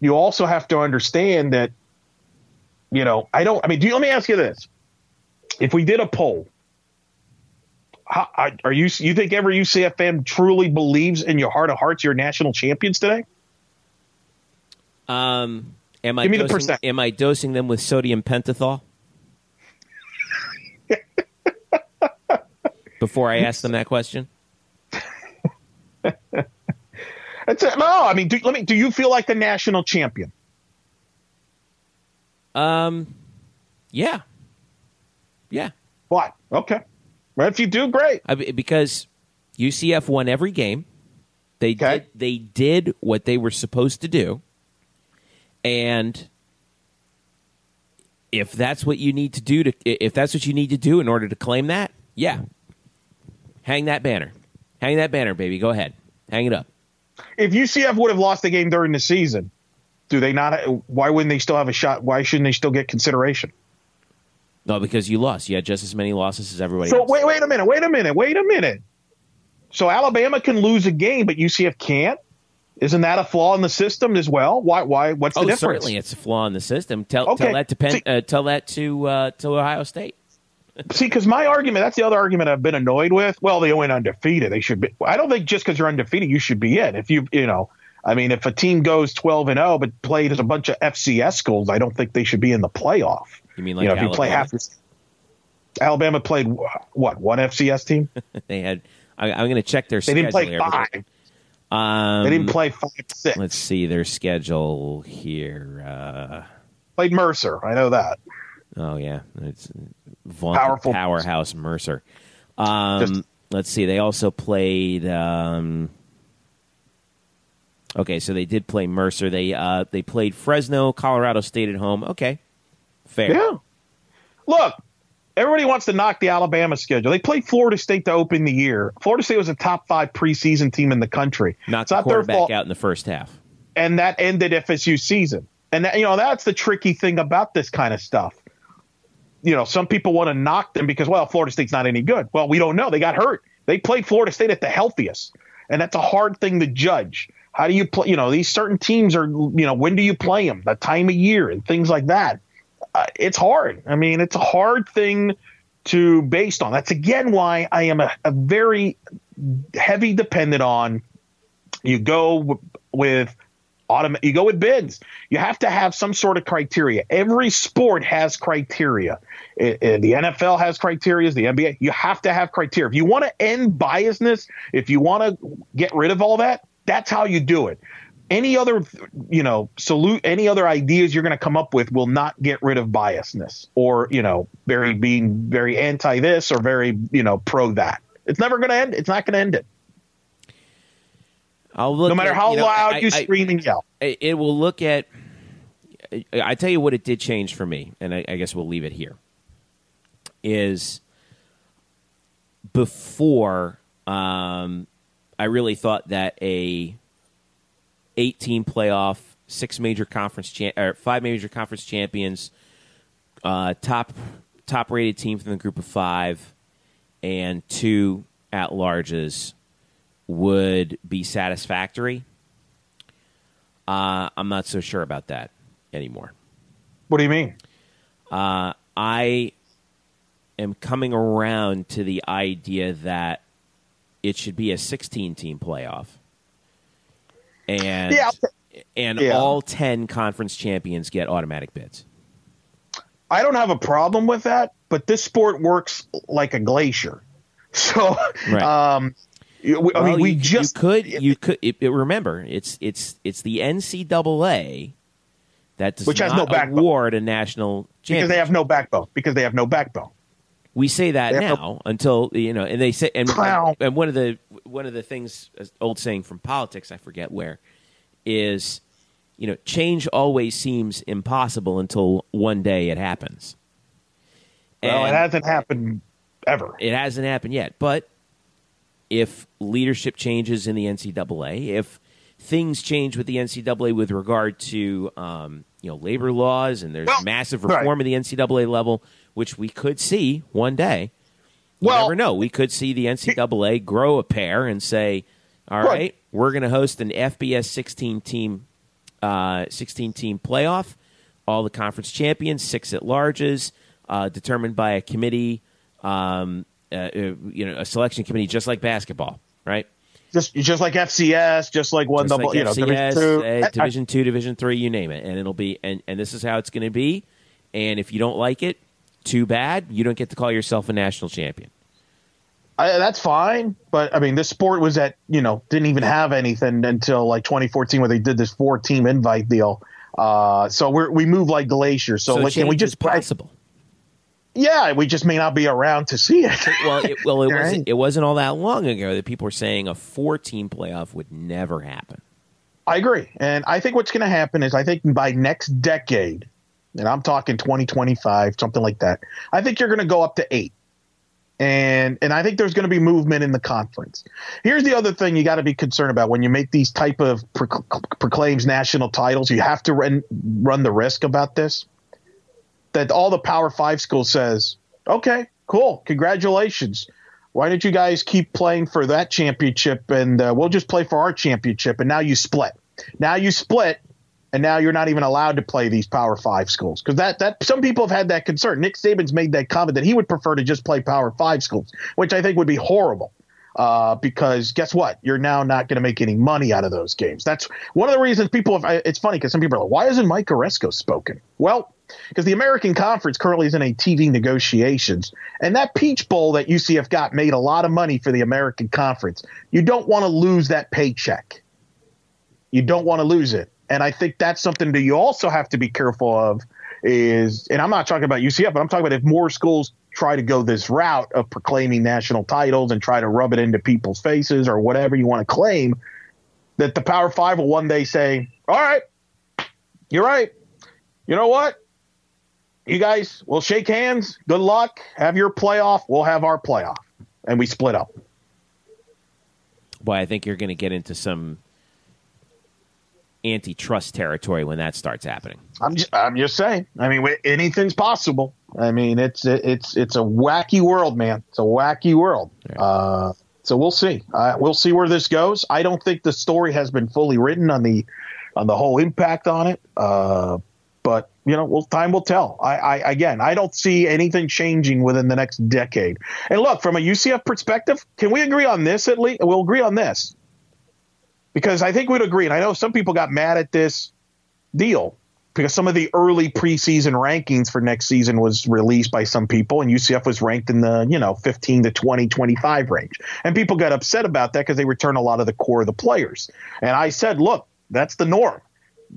you also have to understand that, you know, I don't, I mean, do you, let me ask you this. If we did a poll, how, are you you think every UCF fan truly believes in your heart of hearts you're national champions today? Um, am I Give me dosing, the am I dosing them with sodium pentothal? Before I ask them that question. That's it. No, I mean, do, let me. Do you feel like the national champion? Um, yeah, yeah. What? Okay. If you do, great. I, because UCF won every game. They Okay. did. They did what they were supposed to do, and if that's what you need to do to, if that's what you need to do in order to claim that, yeah, hang that banner, hang that banner, baby. Go ahead, hang it up. If UCF would have lost the game during the season, do they not? Why wouldn't they still have a shot? Why shouldn't they still get consideration? No, because you lost. You had just as many losses as everybody So else. wait, wait a minute, wait a minute, wait a minute. So Alabama can lose a game, but UCF can't. Isn't that a flaw in the system as well? Why? Why? What's the oh, difference? certainly, it's a flaw in the system. Tell, Okay. tell that to Penn, See- uh, tell that to uh, to Ohio State. See, because my argument, that's the other argument I've been annoyed with. Well, they went undefeated. They should be. I don't think just because you're undefeated, you should be in. If you, you know, I mean, if a team goes 12 and 0 but played as a bunch of FCS schools, I don't think they should be in the playoff. You mean like you know, if you play Alabama? half this. Alabama played what one FCS team? They had. I, I'm going to check their They schedule didn't play here. five. Um, They didn't play five six. Let's see their schedule here. Uh, Played Mercer. I know that. oh yeah, it's Powerful. powerhouse Mercer. Um, Just- let's see. They also played. Um, okay, so they did play Mercer. They uh, they played Fresno, Colorado State at home. Okay, fair. Yeah. Look, everybody wants to knock the Alabama schedule. They played Florida State to open the year. Florida State was a top five preseason team in the country. Knocked it's the not their quarterback fault. out in the first half. and that ended FSU season. And that, you know that's the tricky thing about this kind of stuff. You know, some people want to knock them because well, Florida State's not any good. Well, we don't know. They got hurt. They played Florida State at the healthiest, and that's a hard thing to judge. How do you play? You know, these certain teams are. You know, when do you play them? The time of year and things like that. It's hard. I mean, it's a hard thing to based on. That's again why I am a, a very heavy dependent on you go w- with autom- you go with bids. You have to have some sort of criteria. Every sport has criteria. I- I- the NFL has criteria. The NBA. You have to have criteria. If you want to end biasness, if you want to get rid of all that, that's how you do it. Any other, you know, salute any other ideas you're going to come up with will not get rid of biasness or you know, very being very anti this or very you know pro that. It's never going to end. It's not going to end it. I'll look No matter at- how you know, loud I- you I- scream and yell. it it will look at i tell you what it did change for me and i, I guess we'll leave it here is before um, i really thought that a eight team playoff six major conference cha- or five major conference champions uh, top top rated team from the group of five and two at larges would be satisfactory uh, I'm not so sure about that anymore. What do you mean? I am coming around to the idea that it should be a 16 team playoff. And Yeah. and Yeah. all 10 conference champions get automatic bids. I don't have a problem with that, but this sport works like a glacier. So, Right. um, we- I mean, we you, just you could you could it, it- remember it's it's it's the NCAA that does Which has no backbone. award a national because they have no backbone. Because they have no backbone. We say that have now until you know, and they say, and, Clown. and one of the one of the things, old saying from politics, I forget where, is, you know, change always seems impossible until one day it happens. Well, it hasn't happened ever. it hasn't happened yet, but if leadership changes in the NCAA, if things change with the NCAA with regard to um, you know labor laws, and there's Well, massive right. reform at the NCAA level, which we could see one day. You Well- never know. We could see the NCAA grow a pair and say, "All Right. we're going to host an FBS 16 team, uh, 16 team playoff. All the conference champions, six at larges, uh, determined by a committee, um, uh, uh, you know, a selection committee, just like basketball, right? Just just like FCS, just like one Just double, like you know, Division two. uh, I- Division two, Division three, you name it, and it'll be and, and this is how it's going to be. And if you don't like it, too bad. You don't get to call yourself a national champion. I, that's fine. But I mean, this sport was at you know didn't even have anything until like 2014 where they did this four team invite deal. Uh, so we we move like glaciers. So, So like, can we just possible. Yeah, we just may not be around to see it. Well, it, well, it Right. wasn't. It wasn't all that long ago that people were saying a four-team playoff would never happen. I agree. And I think what's going to happen is I think by next decade, and I'm talking 2025, something like that, I think you're going to go up to eight. And and I think there's going to be movement in the conference. Here's the other thing you got to be concerned about when you make these type of proclaims national titles. You have to run run the risk about this that all the Power Five schools says, okay, cool, congratulations. Why don't you guys keep playing for that championship and uh, we'll just play for our championship? And now you split. Now you split, and now you're not even allowed to play these Power Five schools because that that some people have had that concern. Nick Saban's made that comment that he would prefer to just play Power Five schools, which I think would be horrible. Uh, because guess what? You're now not going to make any money out of those games. That's one of the reasons people. Have, it's funny because some people are like, "Why isn't Mike Aresco spoken?" Well, because the American Conference currently is in a TV negotiations, and that Peach Bowl that UCF got made a lot of money for the American Conference. You don't want to lose that paycheck. You don't want to lose it, and I think that's something that you also have to be careful of. Is and I'm not talking about UCF, but I'm talking about if more schools try to go this route of proclaiming national titles and try to rub it into people's faces or whatever you want to claim, that the Power Five will one day say, "All right, you're right. You know what? You guys, we'll shake hands. Good luck. Have your playoff. We'll have our playoff." And we split up. Boy, I think you're going to get into some antitrust territory when that starts happening. I'm just, I'm just saying. I mean, anything's possible. I mean, it's it's it's a wacky world, man. It's a wacky world. Yeah. Uh, so we'll see. Uh, we'll see where this goes. I don't think the story has been fully written on the on the whole impact on it. Uh, but you know, well, time will tell. I, I again, I don't see anything changing within the next decade. And look, from a UCF perspective, can we agree on this at least? We'll agree on this because I think we'd agree. And I know some people got mad at this deal because some of the early preseason rankings for next season was released by some people and UCF was ranked in the, you know, 15 to 20, 25 range. And people got upset about that because they return a lot of the core of the players. And I said, look, that's the norm.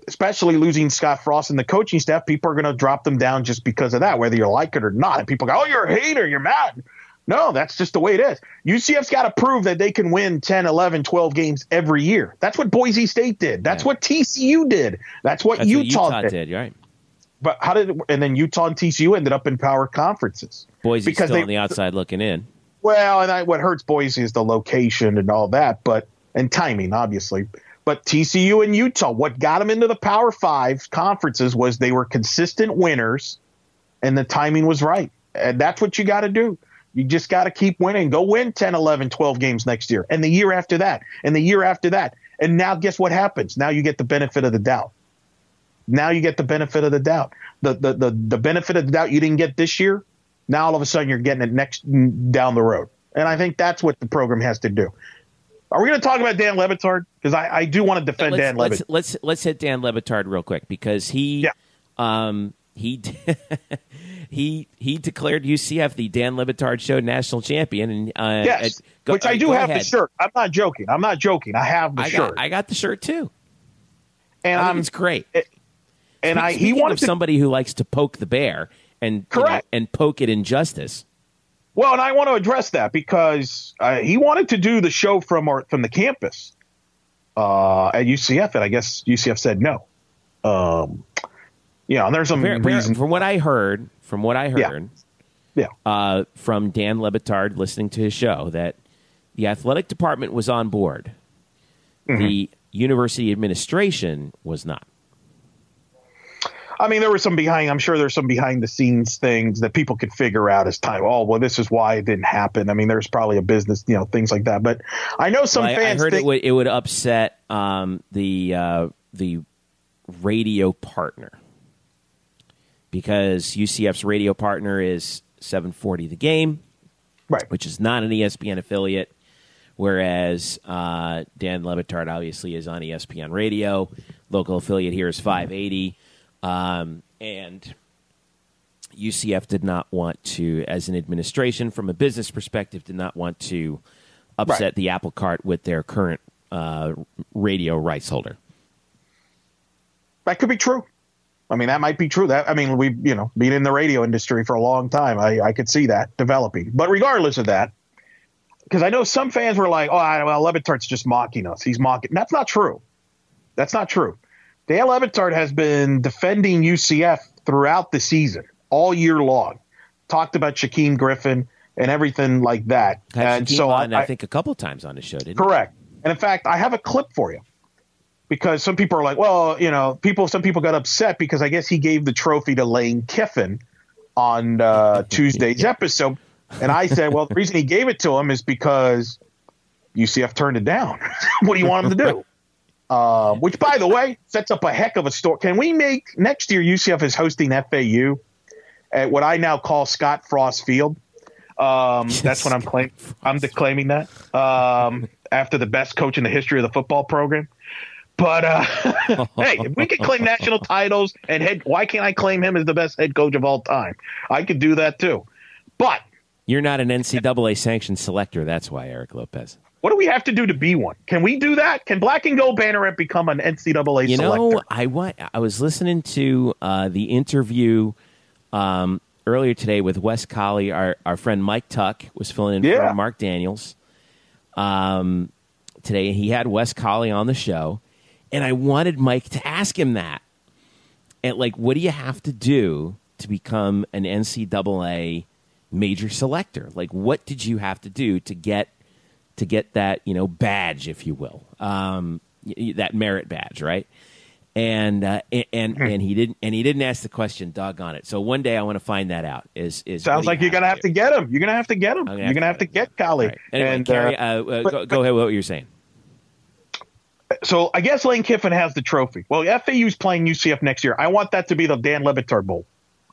Especially losing Scott Frost and the coaching staff, people are going to drop them down just because of that, whether you like it or not. And people go, oh, you're a hater, you're mad. No, that's just the way it is. UCF's got to prove that they can win 10, 11, 12 games every year. That's what Boise State did. That's Yeah. what TCU did. That's what That's Utah, what Utah did. did, right? But how did and then Utah and TCU ended up in power conferences. Boise Because still they- on the outside looking in. Well, and I, what hurts Boise is the location and all that, but and timing, obviously. But TCU and Utah, what got them into the Power Five conferences was they were consistent winners, and the timing was right. And that's what you got to do. You just got to keep winning. Go win 10, 11, 12 games next year, and the year after that, and the year after that. And now, guess what happens? Now you get the benefit of the doubt. Now you get the benefit of the doubt. The the the, the benefit of the doubt you didn't get this year. Now all of a sudden you're getting it next down the road. And I think that's what the program has to do. Are we going to talk about Dan Le Batard? Because I, I do want to defend let's, Dan let's, let's let's hit Dan Le Batard real quick because he Yeah. um he he he declared UCF the Dan Le Batard Show national champion and uh, Yes, uh, go- which I uh, do have ahead. the shirt. I'm not joking. I'm not joking. I have the I shirt, got I got the shirt too. and I it's great. and I he wanted to somebody who likes to poke the bear and you know, Correct. and poke it injustice. Well, and I want to address that because uh, he wanted to do the show from our, from the campus uh, at UCF, and I guess UCF said no. Um, yeah, and there's some ver- reason. from what I heard, from what I heard, Yeah, uh, from Dan Le Batard listening to his show that the athletic department was on board. Mm-hmm. The university administration was not. I mean, there was some behind. I'm sure there's some behind the scenes things that people could figure out as time. Oh, well, this is why it didn't happen. I mean, there's probably a business, you know, things like that. But I know some Well, I, I fans heard think it would it would upset um, the uh, the radio partner because UCF's radio partner is 740 The Game, right. which is not an ESPN affiliate, whereas uh, Dan Le Batard obviously is on ESPN Radio. Local affiliate here is 580, um, and UCF did not want to, as an administration, from a business perspective, did not want to upset Right. the apple cart with their current uh, radio rights holder. That could be true. I mean, that might be true. That I mean, we've you know been in the radio industry for a long time. I, I could see that developing. But regardless of that, because I know some fans were like, "Oh, well, Le just mocking us. He's mocking." That's not true. That's not true. Dan Le Batard has been defending UCF throughout the season, all year long. Talked about Shaquem Griffin and everything like that. Had and Shaquem so on, I, I, think a couple times on the show, didn't correct. And in fact, I have a clip for you because some people are like, well, you know, people. Some people got upset because I guess he gave the trophy to Lane Kiffin on uh, Tuesday's episode, and I said, well, the reason he gave it to him is because UCF turned it down. what do you want him to do? Uh, which, by the way, sets up a heck of a story. Can we make next year UCF is hosting FAU at what I now call Scott Frost Field? Um, that's what I'm claiming. I'm declaiming that um, after the best coach in the history of the football program. But uh, hey, if we could claim national titles and head, why can't I claim him as the best head coach of all time? I could do that too. But You're not an NCAA sanctioned selector. That's why, Eric Lopez. what do we have to do to be one? Can we do that? Can Black and Gold Banneret become an NCAA You selector? know, I wa- I was listening to uh, the interview um, earlier today with Wes Colley. Our our friend Mike Tuck was filling in Yeah. for Mark Daniels. Um, today he had Wes Colley on the show, and I wanted Mike to ask him that. And like, what do you have to do to become an NCAA major selector? Like, what did you have to do to get to get that you know badge, if you will, um, that merit badge, right? And uh, and Hmm. and he didn't and he didn't ask the question. Doggone it! So one day I want to find that out. Is is Sounds like you you're gonna have to get him. You're gonna have to get him. I'm You're gonna have to get Colley. All right. Anyway, and uh, uh, uh, but- go, go ahead with what you're saying. So I guess Lane Kiffin has the trophy. Well, FAU's playing UCF next year. I want that to be the Dan Le Batard Bowl.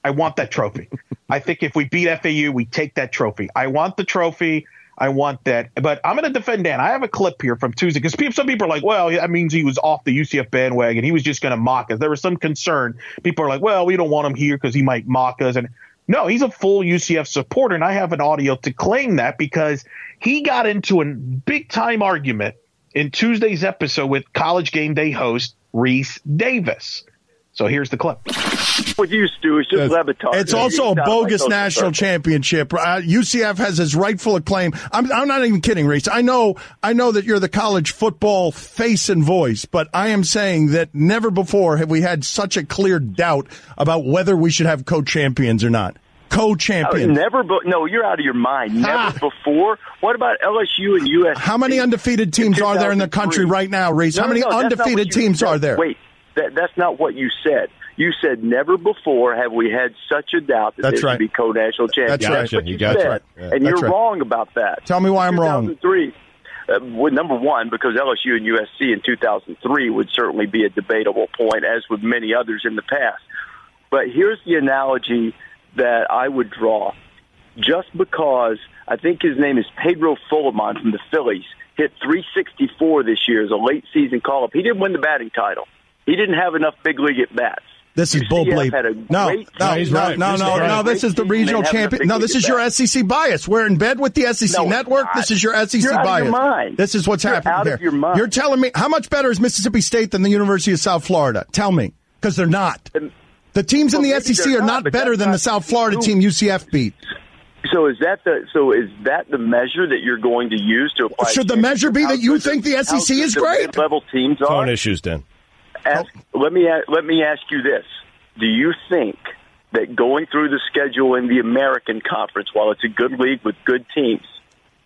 I want that trophy. I think if we beat FAU, we take that trophy. I want the trophy. I want that. But I'm going to defend Dan. I have a clip here from Tuesday because some people are like, well, that means he was off the UCF bandwagon. He was just going to mock us. There was some concern. People are like, well, we don't want him here because he might mock us. And no, he's a full UCF supporter. And I have an audio to claim that because he got into a big time argument in Tuesday's episode with college game day host Rece Davis. So here's the clip. with you, Stu. It's just Le Batard. It's also a bogus like national circles. championship. Uh, UCF has his rightful acclaim. I'm, I'm not even kidding, Rece. I know, I know that you're the college football face and voice, but I am saying that never before have we had such a clear doubt about whether we should have co-champions or not. Co-champions. never, be- no, you're out of your mind. Never Ha! before. What about LSU and USC? How many undefeated teams are there in the country right now, Rece? No, How many no, that's undefeated teams no, are there? Wait, that, that's not what you said. You said never before have we had such a doubt that That's there right. should be co-national champions. That's right. what You you got it. said, Right. Yeah. and you're right. wrong about that. Tell me why I'm wrong. 2003, uh, well, number one, because LSU and USC in 2003 would certainly be a debatable point, as would many others in the past. But here's the analogy that I would draw. Just because I think his name is Pedro Florimon from the Phillies hit 364 this year as a late season call up. He didn't win the batting title. He didn't have enough big league at bats. This is bull bleep. had a No, great no, No, he's no, right. no, no, right. no. This is the regional champion. No, this is your with SEC bias. We're in bed with the SEC No, network. not. This is your SEC You're out of bias. your mind. This is what's You're happening out here. of your mind. You're telling me how much better is Mississippi State than the University of South Florida? Tell me, because they're not. And- The teams in the SEC they're not, not better that's than the South Florida true. team UCF beat. So is that the so is that the measure that you're going to use to apply? Should the measure be that you think the how SEC good is the great? Mid-level teams are. Phone issues, Dan. Ask, Let me let me ask you this: Do you think that going through the schedule in the American Conference, while it's a good league with good teams,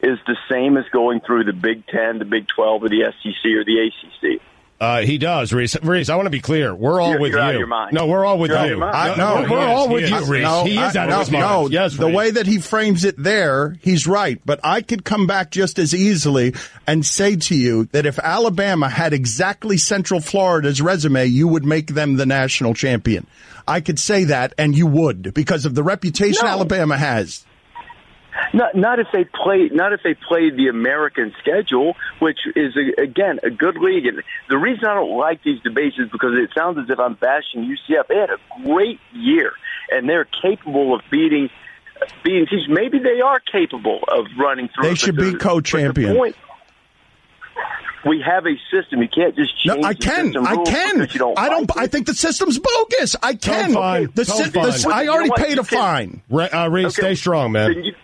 is the same as going through the Big Ten, the Big Twelve, or the SEC or the ACC? Uh, he does, Rece. Rece, I want to be clear. We're all You're- with you're you. out of your mind. No, we're all with You're out of you. your mind. I, no, we're he all with you. Rece. No, he is I- out no, of his mind. no. Yes, the Rece. way that he frames it there, he's right. But I could come back just as easily and say to you that if Alabama had exactly Central Florida's resume, you would make them the national champion. I could say that, and you would because of the reputation No. Alabama has. Not not if they play not if they played the American schedule, which is a, again a good league. And the reason I don't like these debates is because it sounds as if I'm bashing UCF. They had a great year, and they're capable of beating beating teams. Maybe they are capable of running through. They it, but should be co-champion. the point- we have a system. You can't just No, change I can. system I can. You don't I don't. like I think the system's bogus. I can. fine. The, Tone si- fine. the- I You already know paid a can- fine. Re- uh, Reed, Okay. stay strong, man. Then you,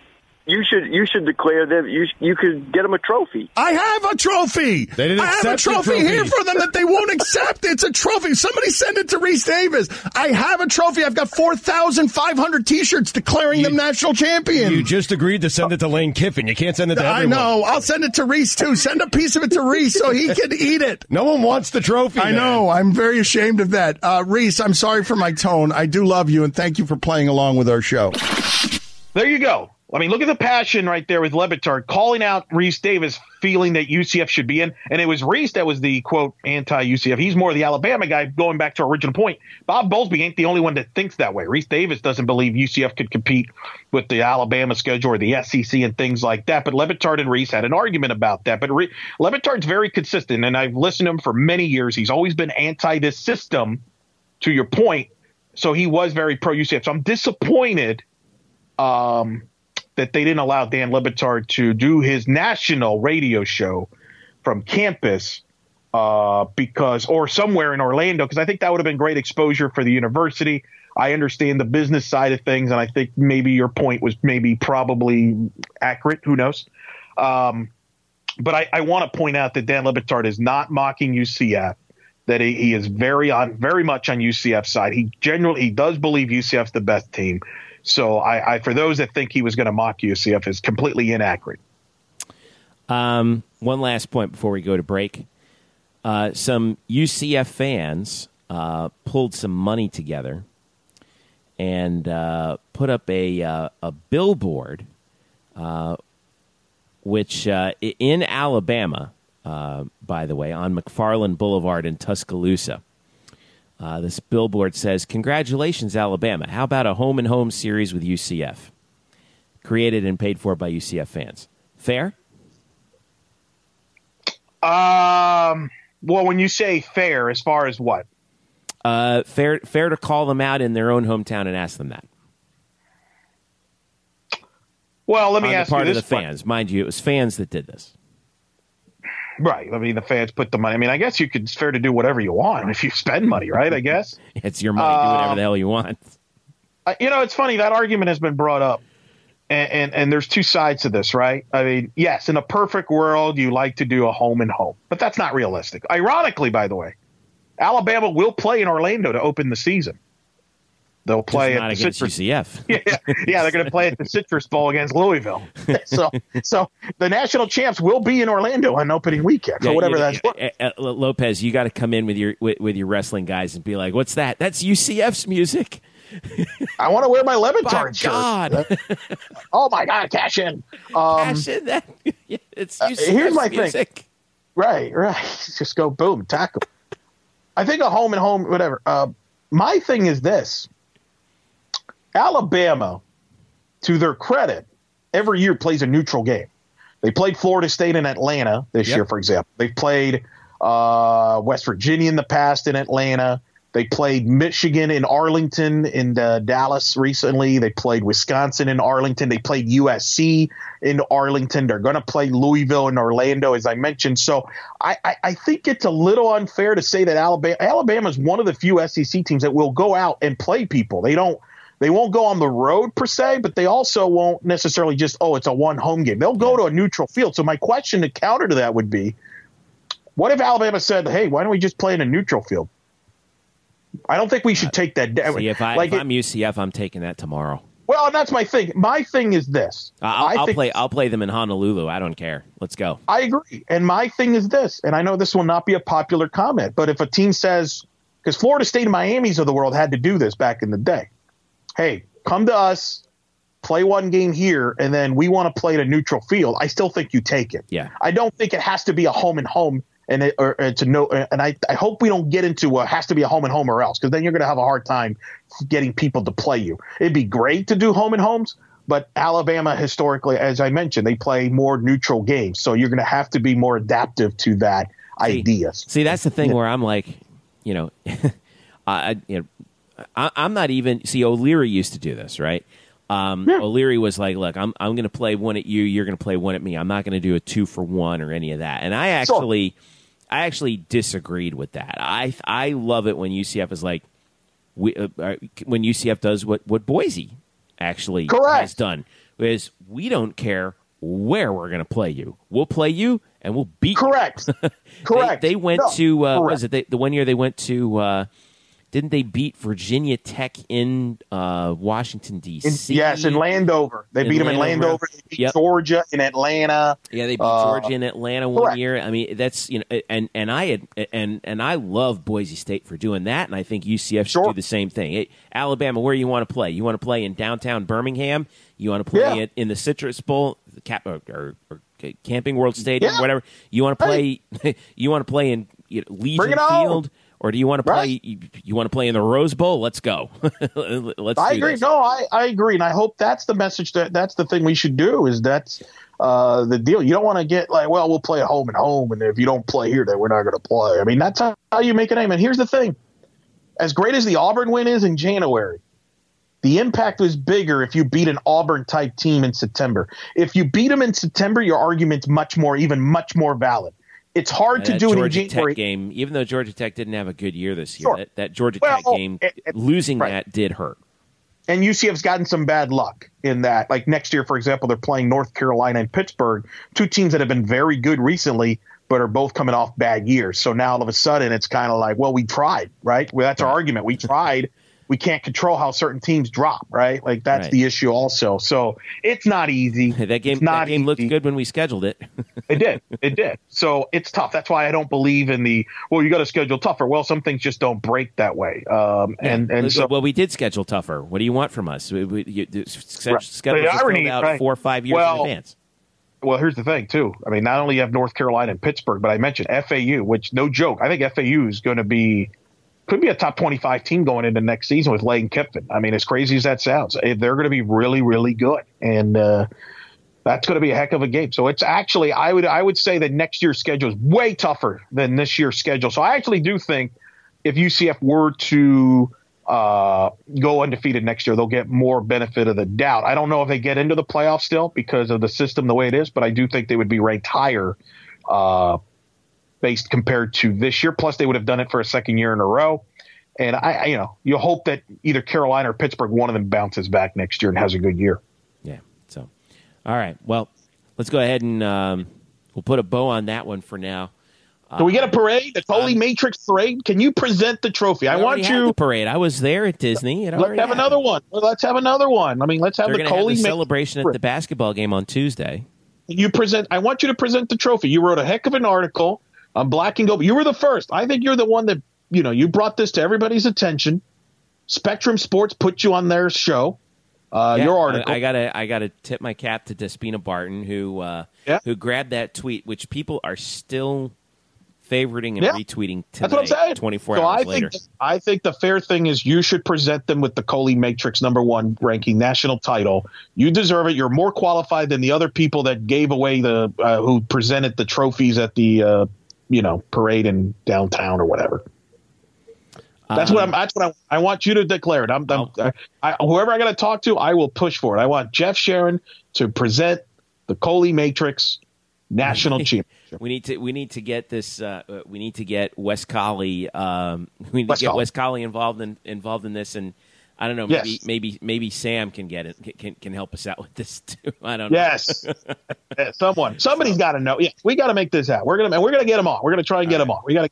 you should you should declare them. You you could get them a trophy. I have a trophy. They didn't I have a trophy, trophy. here for them that they won't accept. It's a trophy. Somebody send it to Rece Davis. I have a trophy. I've got 4,500 T-shirts declaring them national champions. You just agreed to send it to Lane Kiffin. You can't send it to everyone. I know. I'll send it to Rece, too. Send a piece of it to Rece so he can eat it. No one wants the trophy. I man. know. I'm very ashamed of that. Uh, Rece, I'm sorry for my tone. I do love you, and thank you for playing along with our show. There you go. I mean, look at the passion right there with Le Batard calling out Rece Davis, feeling that UCF should be in. And it was Rece that was the quote anti UCF. He's more the Alabama guy, going back to our original point. Bob Bowlesby ain't the only one that thinks that way. Rece Davis doesn't believe UCF could compete with the Alabama schedule or the SEC and things like that. But Le Batard and Rece had an argument about that. But Re- very consistent, and I've listened to him for many years. He's always been anti this system, to your point. So he was very pro UCF. So I'm disappointed um, that they didn't allow Dan Le Batard to do his national radio show from campus uh, because, or somewhere in Orlando, because I think that would have been great exposure for the university. I understand the business side of things, and I think maybe your point was maybe probably accurate. Who knows? Um, but I, I want to point out that Dan Le Batard is not mocking UCF. That he, he is very on, very much on UCF side. He genuinely he does believe UCF's the best team. So I, I for those that think he was going to mock UCF is completely inaccurate. Um, one last point before we go to break. Uh, some UCF fans uh, pulled some money together and uh, put up a uh, a billboard, uh, which uh, in Alabama, by the way, on McFarland Boulevard in Tuscaloosa. Uh, this billboard says, "Congratulations, Alabama! How about a home and home series with UCF, created and paid for by UCF fans? Fair." Um, well, when you say fair, as far as what? Uh, fair, fair to call them out in their own hometown and ask them that. Well, let me on the ask part you of this the fans, mind you, it was fans that did this. Right. I mean, the fans put the money. I mean, I guess you could. It's fair to do whatever you want if you spend money, right? I guess. It's your money. do whatever the hell you want. Uh, you know, it's funny that argument has been brought up, and, and and there's two sides to this, right? I mean, yes, in a perfect world, you like to do a home and home, but that's not realistic. Ironically, by the way, Alabama will play in Orlando to open the season. They'll play not at the against Citrus. UCF. yeah, yeah, they're going to play at the Citrus Bowl against Louisville. so, so the national champs will be in Orlando on opening weekend, Yeah, or whatever you- that's. worth. uh, uh, Lopez, you got to come in with your with, with your wrestling guys and be like, "What's that? That's UCF's music." I want to wear my Le Batard shirt. God, Oh my God, cash in. Um, Gosh, that it's UCF's here's my thing. Right, right. Just go boom, tackle. I think a home and home, whatever. Uh, my thing is this: Alabama, to their credit, every year plays a neutral game. They played Florida State in Atlanta this Yep. year, for example. They've played uh, West Virginia in the past in Atlanta. They played Michigan in Arlington in uh, Dallas recently. They played Wisconsin in Arlington. They played USC in Arlington. They're going to play Louisville and Orlando, as I mentioned. So I, I, I think it's a little unfair to say that Alabama Alabama is one of the few SEC teams that will go out and play people. They don't. They won't go on the road per se, but they also won't necessarily just oh it's a one home game. They'll go to a neutral field. So my question to counter to that would be, what if Alabama said, hey, why don't we just play in a neutral field? I don't think we should uh, take that down. See, if, I, like if it- I'm UCF, I'm taking that tomorrow. well, and that's my thing. My thing is this. I'll, I'll think- play. I'll play them in Honolulu. I don't care. Let's go. I agree. And my thing is this, and I know this will not be a popular comment, but if a team says, because Florida State and Miami's of the world had to do this back in the day, hey, come to us, play one game here, and then we want to play at a neutral field, I still think you take it. Yeah. I don't think it has to be a home and home. And it, or, or to know, and I, I hope we don't get into a has to be a home and home or else, because then you're going to have a hard time getting people to play you. It'd be great to do home and homes, but Alabama historically, as I mentioned, they play more neutral games, so you're going to have to be more adaptive to that idea. See, that's the thing where I'm like, you know, I, I- you know, I, I'm not even. See, O'Leary used to do this, right? Um, O'Leary was like, "Look, I'm I'm going to play one at you. You're going to play one at me. I'm not going to do a two for one or any of that." And I actually, I actually disagreed with that. I I love it when UCF is like, we uh, uh, when UCF does what what Boise actually Correct. has done is we don't care where we're going to play you. We'll play you and we'll beat. you. Correct. Correct. They, they went No, to uh, what was it they, the one year they went to? Uh, didn't they beat Virginia Tech in uh, Washington In- D.C.? yes, in Landover. They In beat them in Landover. They beat Yep. Georgia in Atlanta. Yeah, they beat Uh, Georgia in Atlanta one correct. year. I mean, that's you know, and and I had and and I love Boise State for doing that, and I think UCF should Sure. do the same thing. Hey, Alabama, where you want to play? You want to play in downtown Birmingham? You want to play Yeah. it in the Citrus Bowl, the Cap, or, or, or Camping World Stadium, Yeah. whatever? You want to play? you want to play in you know, Legion it on. Or do you want to play? Right. You, you want to play in the Rose Bowl? Let's go. Let's. I agree. this. No, I, I agree, and I hope that's the message that that's the thing we should do. Is that's uh, the deal. You don't want to get like, well, we'll play at home and home, and if you don't play here, then we're not going to play. I mean, that's how, how you make a name. And here's the thing: as great as the Auburn win is in January, the impact was bigger if you beat an Auburn type team in September. If you beat them in September, your argument's much more, even much more valid. It's hard to that do it in Georgia January. Tech game, even though Georgia Tech didn't have a good year this year, Sure. that, that Georgia Well, Tech game, it- it- losing right. that did hurt. and UCF's gotten some bad luck in that. Like next year, for example, they're playing North Carolina and Pittsburgh, two teams that have been very good recently, but are both coming off bad years. So now all of a sudden, it's kind of like, well, we tried, right? Well, that's our argument. We tried. We can't control how certain teams drop, right? Like that's Right. the issue also. So it's not easy. That game, that game looked good when we scheduled it. It did. It did. So it's tough. That's why I don't believe in the well. You got to schedule tougher. Well, some things just don't break that way. Um, and and well, so well, we did schedule tougher. What do you want from us? We, we, you, the Right. schedules The irony, out right. four or five years Well, in advance. Well, here's the thing, too. I mean, not only you have North Carolina and Pittsburgh, but I mentioned FAU, which no joke. I think FAU is going to be could be a top 25 team going into next season with Lane Kiffin. I mean, as crazy as that sounds, eh, they're going to be really, really good, and uh, that's going to be a heck of a game. So it's actually, I would, I would say that next year's schedule is way tougher than this year's schedule. So I actually do think if UCF were to uh, go undefeated next year, they'll get more benefit of the doubt. I don't know if they get into the playoffs still because of the system the way it is, but I do think they would be ranked higher uh, based compared to this year. Plus, they would have done it for a second year in a row. And I, I, you know, you hope that either Carolina or Pittsburgh, one of them bounces back next year and has a good year. Yeah. So, all right. Well, let's go ahead and um, we'll put a bow on that one for now. Can we get a parade? The Holy um, Matrix parade? Can you present the trophy? I want you. parade. I was there at Disney. It Let's have happened. another one. Let's have another one. I mean, let's have They're the to have the Matrix celebration at the basketball game on Tuesday. you present i want you to present the trophy you wrote a heck of an article on black and gold you were the first i think you're the one that you know you brought this to everybody's attention spectrum sports put you on their show uh, Yeah, your article I, I gotta, I gotta tip my cap to Despina Barton, who, uh, Yeah. who grabbed that tweet, which people are still favoriting and Yeah. retweeting tonight. that's what i'm saying Twenty four so hours I later. think, I think the fair thing is you should present them with the Colley Matrix number one ranking national title. You deserve it. You're more qualified than the other people that gave away the uh, who presented the trophies at the uh, you know parade in downtown or whatever. That's what I'm. That's what I, I want you to declare it. I'm. I'm Oh. I, whoever I got to talk to, I will push for it. I want Jeff Sharon to present the Colley Matrix national championship. We need to we need to get this. Uh, we need to get Wes Colley. Um, we need Wes to get Colley. Wes Colley involved in involved in this, and I don't know. Maybe Yes. maybe maybe Sam can get it. Can can help us out with this too. I don't know. Yes, Yeah, someone, somebody's got to know. Yeah, we got to make this out. We're gonna, we're gonna get them on. We're gonna try and get them on. We got to.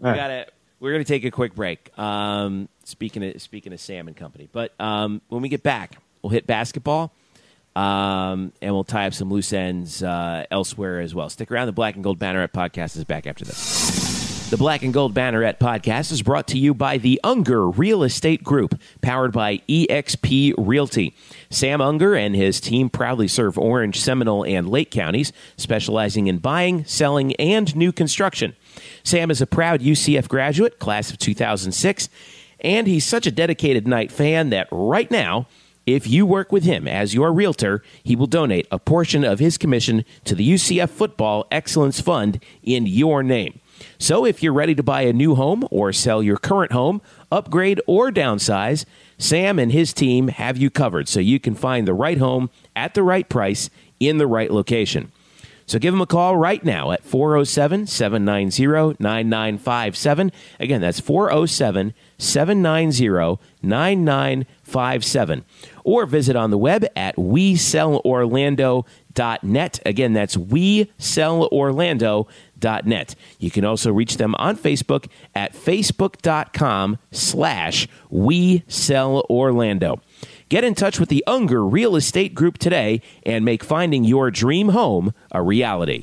we gotta we're gonna take a quick break. Um, speaking of speaking of Sam and company, but um, when we get back, we'll hit basketball. Um, and we'll tie up some loose ends uh, elsewhere as well. Stick around. The Black and Gold Banneret podcast is back after this. The Black and Gold Banneret podcast is brought to you by the Unger Real Estate Group, powered by EXP Realty. Sam Unger and his team proudly serve Orange, Seminole, and Lake counties, specializing in buying, selling, and new construction. Sam is a proud UCF graduate, class of 2006, and he's such a dedicated Knight fan that right now, if you work with him as your realtor, he will donate a portion of his commission to the UCF Football Excellence Fund in your name. So if you're ready to buy a new home or sell your current home, upgrade or downsize, Sam and his team have you covered so you can find the right home at the right price in the right location. So give them a call right now at 407 790 9957. Again, that's 407 790 9957. Or visit on the web at WeSellOrlando.net. Again, that's WeSellOrlando.net. You can also reach them on Facebook at Facebook.com slash we sell Orlando. Get in touch with the Unger Real Estate Group today and make finding your dream home a reality.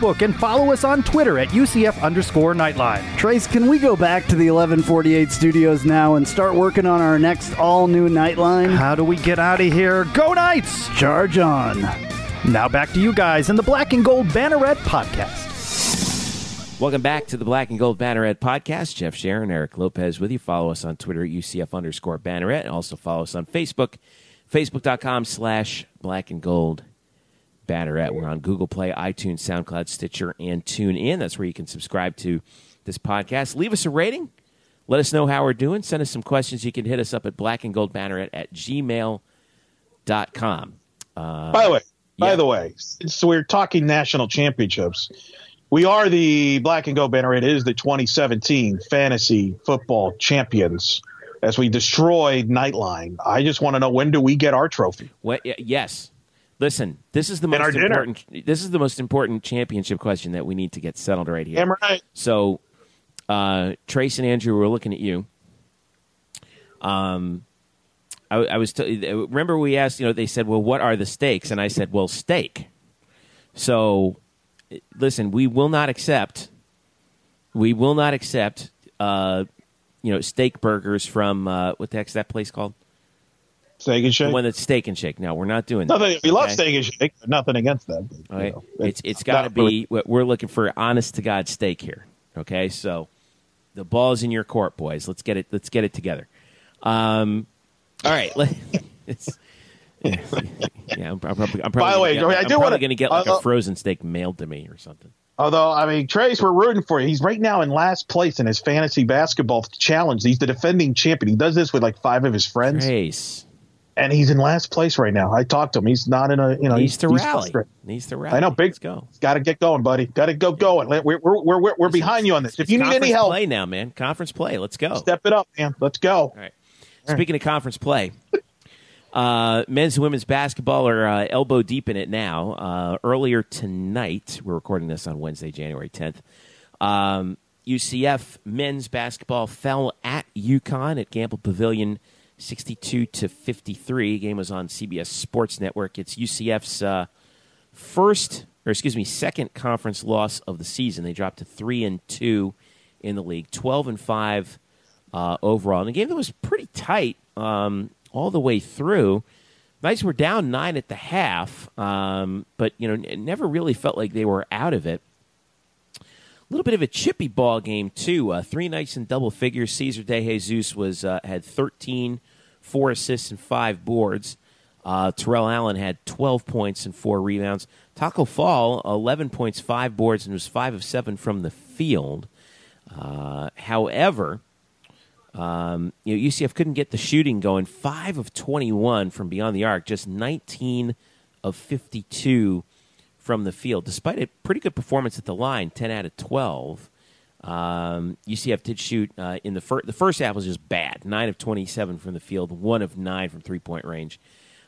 and follow us on Twitter at UCF underscore Nightline. Trace, can we go back to the 1148 studios now and start working on our next all new Nightline? How do we get out of here? Go Knights! Charge on. Now back to you guys in the Black and Gold Banneret podcast. Welcome back to the Black and Gold Banneret podcast. Jeff Sharon, Eric Lopez with you. Follow us on Twitter at UCF underscore Banneret. And also follow us on Facebook, facebook.com slash black and gold Banneret. We're on Google Play, iTunes, SoundCloud, Stitcher, and TuneIn. That's where you can subscribe to this podcast. Leave us a rating. Let us know how we're doing. Send us some questions. You can hit us up at black and gold Banneret at gmail.com. Uh, By the way, by yeah. the way, since we're talking national championships, we are the Black and Gold banner. It is the 2017 fantasy football champions. As we destroyed Nightline, I just want to know when do we get our trophy? What, yes. Listen, this is the And most dinner. important. This is the most important championship question that we need to get settled right here. Am right? So, uh, Trace and Andrew, we're looking at you. Um, I, I was t- remember we asked. You know, they said, "Well, what are the stakes?" And I said, "Well, steak." So, listen, we will not accept. We will not accept. Uh, you know, steak burgers from uh, what the heck's that place called? Steak and The Shake. one that's Steak and Shake. Now we're not doing that. Nothing. We love okay? Steak and Shake. Nothing against that. but, right. know, it's it's got to not really- be. we're- We're looking for honest to god steak here. Okay, so the ball's in your court, boys. Let's get it. Let's get it together. Um, all right. it's, yeah, I'm, probably. I'm probably By the way, get, I do wanna- going to get like uh, a frozen steak mailed to me or something. Although, I mean, Trace, we're rooting for you. He's right now in last place in his fantasy basketball challenge. He's the defending champion. He does this with like five of his friends, Trace and he's in last place right now. I talked to him. He's not in a, you know, needs he's, to he's rally. frustrated. Needs to rally. I know, big. Let's go. Got to get going, buddy. Got to go going. We're we're we're, we're, we're behind you on this. If you need any help, play now, man. Conference play. Let's go. step it up, man. Let's go. All right. Speaking of conference play, uh, men's and women's basketball are uh, elbow deep in it now. Uh, earlier tonight, we're recording this on Wednesday, January 10th. Um, UCF men's basketball fell at UConn at Gampel Pavilion, 62 to 53. Game was on CBS Sports Network. It's UCF's uh, first, or excuse me, second conference loss of the season. They dropped to three and two in the league, 12 and five uh, overall. In a game that was pretty tight um, all the way through. Knights were down nine at the half, um, but you know, it never really felt like they were out of it. A little bit of a chippy ball game too. Uh, three Knights in double figures. Ceasar DeJesus was uh, had 13, four assists and five boards. Uh, Terrell Allen had 12 points and four rebounds. Taco Fall 11 points, five boards, and was five of seven from the field. Uh, however, um, you know, UCF couldn't get the shooting going. Five of 21 from beyond the arc, just 19 of 52 from the field, despite a pretty good performance at the line, 10 out of 12. Um, UCF did shoot uh, in the first. The first half was just bad, nine of 27 from the field, one of nine from three point range.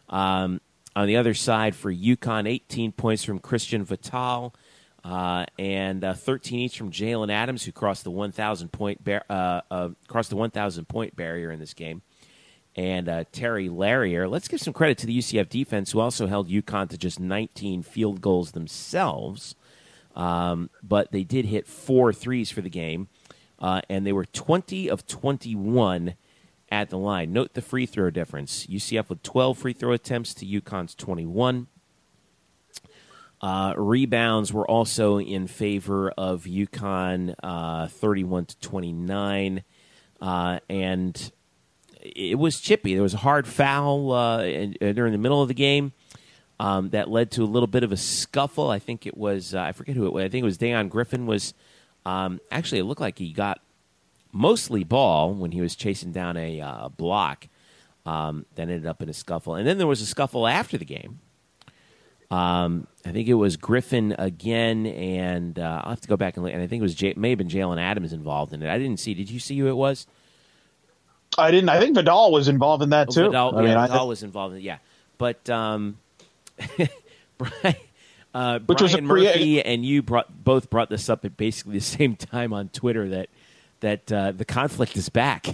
Um, on the other side for UConn, 18 points from Christian Vital, uh, and uh, 13 each from Jalen Adams, who crossed the 1,000 point bar- uh, uh, crossed the 1,000 point barrier in this game, and uh, Terry Larrier. Let's give some credit to the UCF defense, who also held UConn to just 19 field goals themselves. Um, but they did hit four threes for the game, uh, and they were 20 of 21 at the line. Note the free throw difference. UCF with 12 free throw attempts to UConn's 21. Uh, rebounds were also in favor of UConn, uh, 31 to 29. Uh, and it was chippy. There was a hard foul uh, in, during the middle of the game um, that led to a little bit of a scuffle. I think it was, uh, I forget who it was. I think it was Dayon Griffin was, um, actually, it looked like he got mostly ball when he was chasing down a uh, block um, that ended up in a scuffle. And then there was a scuffle after the game. Um, I think it was Griffin again, and uh, I'll have to go back and look. And I think it was J- may have been Jalen Adams involved in it. I didn't see. Did you see who it was? I didn't. I think Vital was involved in that Oh, too. Vital, I yeah, mean, Vital I, was involved in it. Yeah, but um, Brian, uh, Which was a Brian pre- Murphy and you brought both brought this up at basically the same time on Twitter that that uh, the conflict is back.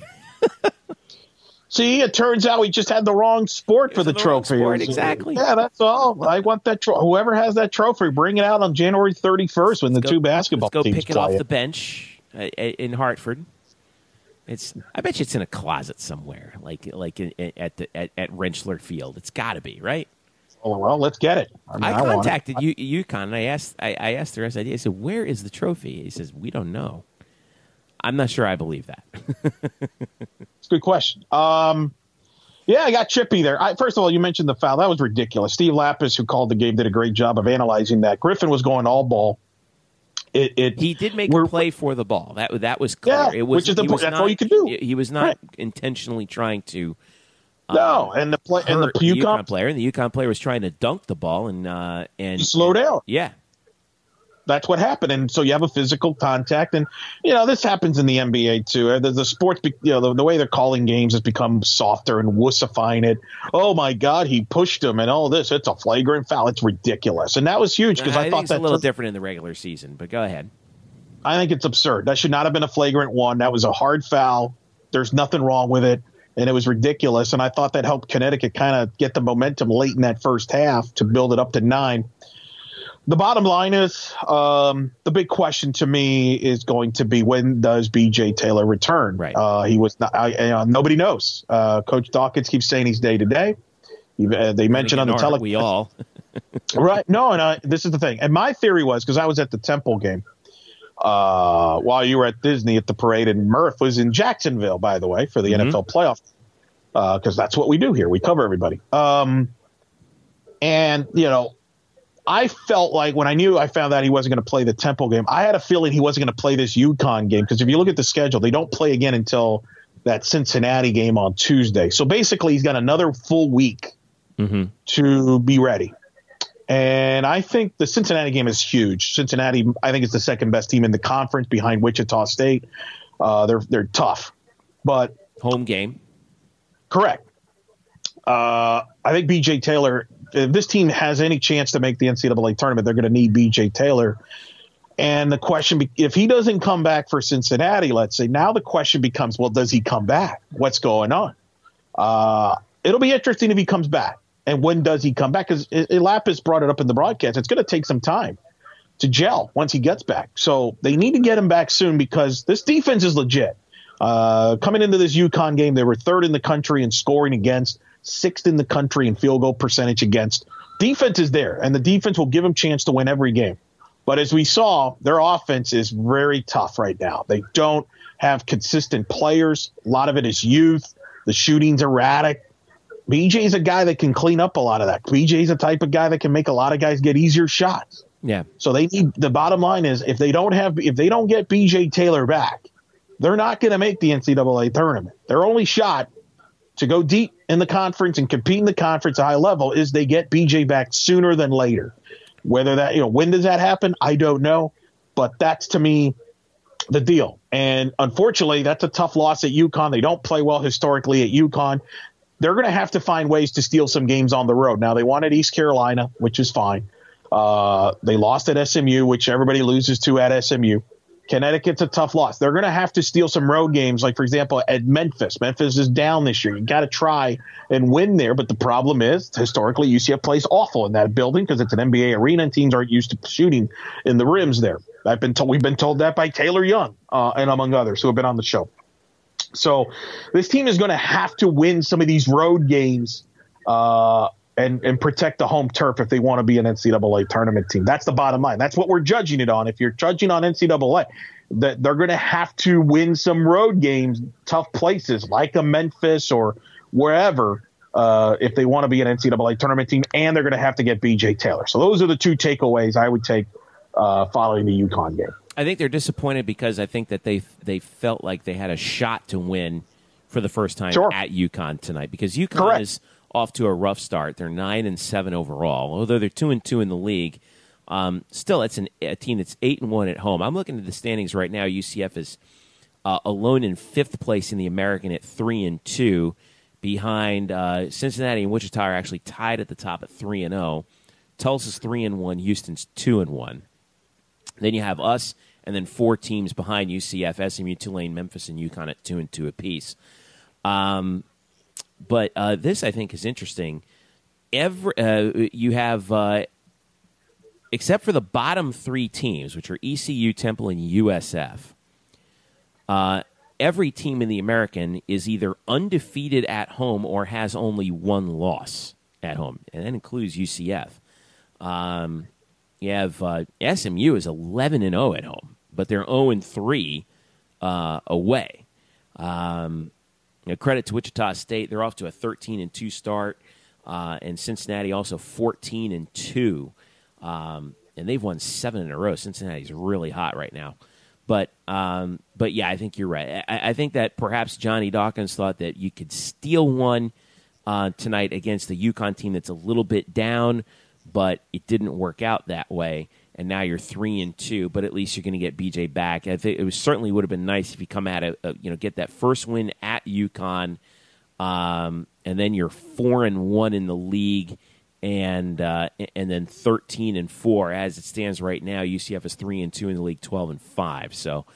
see, it turns out we just had the wrong sport for It's the the wrong trophy. sport, exactly. Yeah, that's all. I want that. Tro- whoever has that trophy, bring it out on January 31st when the Go- two basketball Let's go teams pick it play off it. the bench uh, in Hartford. It's. I bet you it's in a closet somewhere, like like in, at the at, at Rentschler Field. It's got to be right. Oh, well, let's get it. I, mean, I I contacted U- UConn and I asked I, I asked the rest of the I said, "Where is the trophy?" He says, "We don't know." I'm not sure I believe that. It's a good question. Um, yeah, I got chippy there. I, first of all, you mentioned the foul. That was ridiculous. Steve Lappas, who called the game, did a great job of analyzing that. Griffin was going all ball. It, it He did make a play for the ball. That that was clear. Yeah, it was, which is the point. That's not, all you can do. He, he was not Right. intentionally trying to No, and the play and the UConn UConn player, and the UConn player was trying to dunk the ball and uh, and slow down. Yeah, That's what happened, and so you have a physical contact, and you know this happens in the NBA too. Uh, The, the sports, you know, the, the way they're calling games has become softer and wussifying it. Oh my God, he pushed him, and all this. It's a flagrant foul. It's ridiculous, and that was huge because I, I, thought that's a little different in the regular season. But go ahead. I think it's absurd. That should not have been a flagrant one. That was a hard foul. There's nothing wrong with it. And it was ridiculous. And I thought that helped Connecticut kind of get the momentum late in that first half to build it up to nine. The bottom line is um, the big question to me is going to be when does BJ Taylor return? Right. Uh, he was not. I, uh, nobody knows. Uh, Coach Dawkins keeps saying he's day to day. Uh, They mentioned on the Aren't we all. Right. No, and I, this is the thing. And my theory was because I was at the Temple game uh, while you were at Disney at the parade, and Murph was in Jacksonville, by the way, for the NFL playoff, because that's what we do here. We cover everybody. Um, and you know, I felt like when I knew I found out he wasn't going to play the Temple game, I had a feeling he wasn't going to play this UConn game because if you look at the schedule, they don't play again until that Cincinnati game on Tuesday. So basically, he's got another full week to be ready. And I think the Cincinnati game is huge. Cincinnati, I think, is the second best team in the conference behind Wichita State. Uh, they're they're tough, but Home game. correct. Uh, I think BJ Taylor. If this team has any chance to make the NCAA tournament, they're going to need BJ Taylor. And the question, if he doesn't come back for Cincinnati, let's say, now the question becomes, well, does he come back? What's going on? Uh, it'll be interesting if he comes back. And when does he come back? Because Lappas brought it up in the broadcast. It's going to take some time to gel once he gets back. So they need to get him back soon because this defense is legit. Uh, coming into this UConn game, they were third in the country in scoring against, sixth in the country in field goal percentage against. Defense is there, and the defense will give them chance to win every game. But as we saw, their offense is very tough right now. They don't have consistent players. A lot of it is youth. The shooting's erratic. BJ is a guy that can clean up a lot of that. BJ is a type of guy that can make a lot of guys get easier shots. Yeah. So they need the bottom line is if they don't have if they don't get BJ Taylor back, they're not going to make the NCAA tournament. Their only shot to go deep in the conference and compete in the conference at high level is they get BJ back sooner than later. Whether that you know when does that happen, I don't know, but that's to me the deal. And unfortunately, that's a tough loss at UConn. They don't play well historically at UConn. They're going to have to find ways to steal some games on the road. Now they wanted East Carolina, which is fine. Uh, they lost at SMU, which everybody loses to at SMU. Connecticut's a tough loss. They're going to have to steal some road games, like for example at Memphis. Memphis is down this year. You got to try and win there, but the problem is historically UCF plays awful in that building because it's an NBA arena and teams aren't used to shooting in the rims there. I've been told we've been told that by Taylor Young uh, and among others who have been on the show. So this team is going to have to win some of these road games. Uh, and, and protect the home turf if they want to be an NCAA tournament team. That's the bottom line. That's what we're judging it on. If you're judging on NCAA, that they're going to have to win some road games, tough places like a Memphis or wherever, uh, if they want to be an NCAA tournament team, and they're going to have to get BJ Taylor. So those are the two takeaways I would take uh, following the UConn game. I think they're disappointed because I think that they they felt like they had a shot to win for the first time Sure. at UConn tonight because UConn Correct. is off to a rough start. They're nine and seven overall, although they're two and two in the league. Um, still, it's an, a team that's eight and one at home. I'm looking at the standings right now. UCF is uh, alone in fifth place in the American at three and two, behind uh, Cincinnati and Wichita are actually tied at the top at three and zero. Tulsa's three and one. Houston's two and one. Then you have us, and then four teams behind UCF, SMU, Tulane, Memphis, and UConn at two and two apiece. Um, but uh, this I think is interesting. Every uh, you have, uh, except for the bottom three teams, which are ECU, Temple, and USF. Uh, every team in the American is either undefeated at home or has only one loss at home, and that includes UCF. Um, you have uh, SMU is eleven and zero at home, but they're zero and three uh, away. Um, you know, credit to Wichita State; they're off to a thirteen and two start, uh, and Cincinnati also fourteen and two, um, and they've won seven in a row. Cincinnati's really hot right now. But um, but yeah, I think you're right. I, I think that perhaps Johnny Dawkins thought that you could steal one uh, tonight against the UConn team that's a little bit down, but it didn't work out that way. And now you're three and two, but at least you're going to get BJ back. I think it was certainly would have been nice if you come out, uh, you know, get that first win at UConn, um, and then you're four and one in the league, and uh, and then thirteen and four as it stands right now. UCF is three and two in the league, twelve and five. So,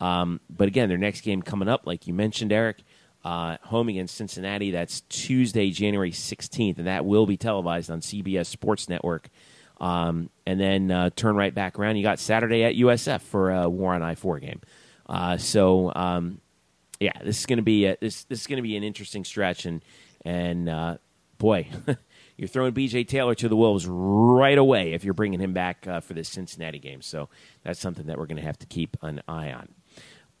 um, but again, their next game coming up, like you mentioned, Eric, uh, home against Cincinnati. That's Tuesday, January sixteenth, and that will be televised on CBS Sports Network. Um, and then uh, turn right back around. You got Saturday at USF for a War on I four game. Uh, so um, yeah, this is going to be a, this this is going to be an interesting stretch, and and uh, boy, you're throwing BJ Taylor to the wolves right away if you're bringing him back uh, for this Cincinnati game. So that's something that we're going to have to keep an eye on.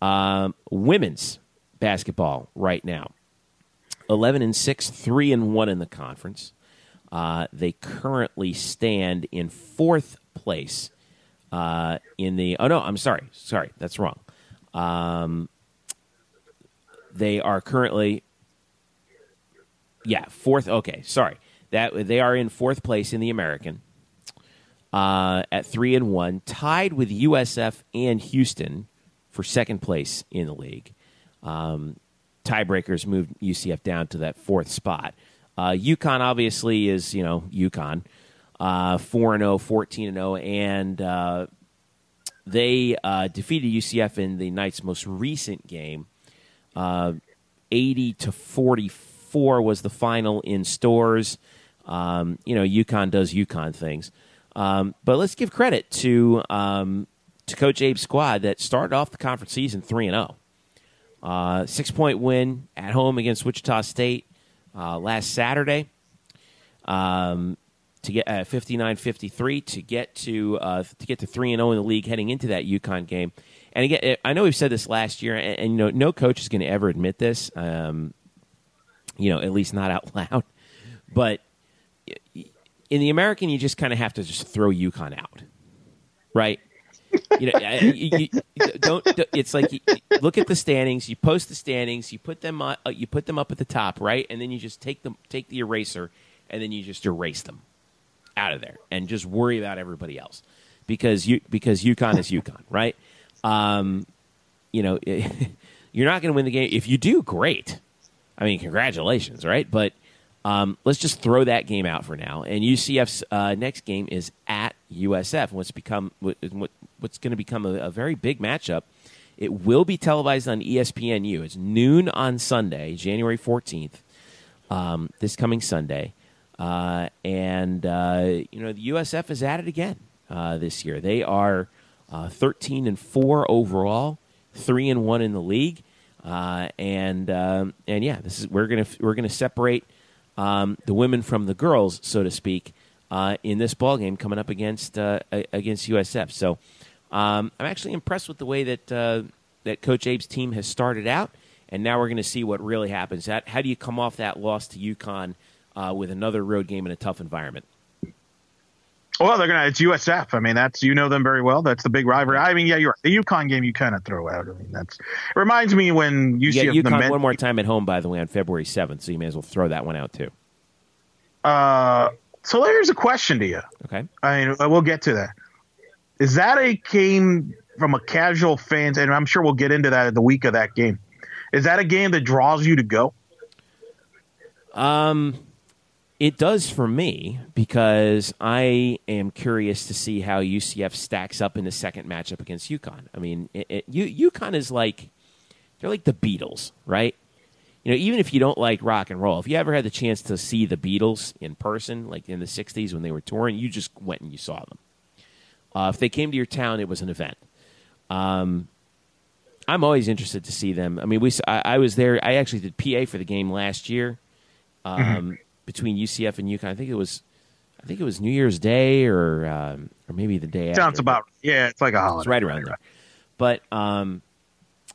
Um, women's basketball right now, eleven and six, three and one in the conference. Uh, they currently stand in fourth place uh, in the. Oh no, I'm sorry, sorry, that's wrong. Um, they are currently, yeah, fourth. Okay, sorry, that they are in fourth place in the American uh, at three and one, tied with USF and Houston for second place in the league. Um, tiebreakers moved UCF down to that fourth spot. Uh, UConn obviously is, you know, UConn, uh, 4 and 0, 14 and 0, and uh, they uh, defeated UCF in the Knights' most recent game. Uh, 80 to 44 was the final in Storrs. Um, you know, UConn does UConn things. Um, but let's give credit to um, to Coach Abe's squad that started off the conference season 3 and 0. Uh, six point win at home against Wichita State uh, last Saturday um, to get uh, 59-53 to get to uh, to get to three and zero in the league heading into that UConn game. And again, I know we've said this last year, and, and you know, no coach is going to ever admit this. Um, you know, at least not out loud. But in the American, you just kind of have to just throw UConn out, right? You know, you, you don't. It's like you, look at the standings. You post the standings. You put them. On, uh, you put them up at the top, right? And then you just take them, take the eraser, and then you just erase them out of there, and just worry about everybody else because you because UConn is UConn, right? Um, you know, you're not going to win the game. If you do, great. I mean, congratulations, right? But um, let's just throw that game out for now. And UCF's uh, next game is at USF. What's become what what's going to become a, a very big matchup. It will be televised on ESPNU. It's noon on Sunday, January 14th, um, this coming Sunday. Uh, and, uh, you know, the USF is at it again uh, this year. They are uh, 13 and 4 overall, 3 and 1 in the league. Uh, and um, and yeah, this is we're gonna we're gonna separate um, the women from the girls, so to speak, uh, in this ball game coming up against against USF. So um, I'm actually impressed with the way that uh, that Coach Abe's team has started out, and now we're going to see what really happens. That how do you come off that loss to UConn uh, with another road game in a tough environment? Well, they're gonna. It's USF. I mean, that's you know them very well. That's the big rivalry. I mean, yeah, you're right. The UConn game you kind of throw out. I mean, that's it reminds me when You UCF get the UConn men, one more time at home, by the way, on February 7th, so you may as well throw that one out too. Uh, so here's a question to you. Okay. I mean, we'll get to that. Is that a game from a casual fans? And I'm sure we'll get into that at the week of that game. Is that a game that draws you to go? Um, it does for me because I am curious to see how UCF stacks up in the second matchup against UConn. I mean, it, it, U, UConn is like they're like the Beatles, right? You know, even if you don't like rock and roll, if you ever had the chance to see the Beatles in person, like in the '60s when they were touring, you just went and you saw them. Uh, if they came to your town, it was an event. Um, I'm always interested to see them. I mean, we I, I was there. I actually did PA for the game last year um, between UCF and UConn. I think it was, I think it was New Year's Day or um, or maybe the day. After. Sounds after. about yeah. It's like a holiday. It's right around there. But um,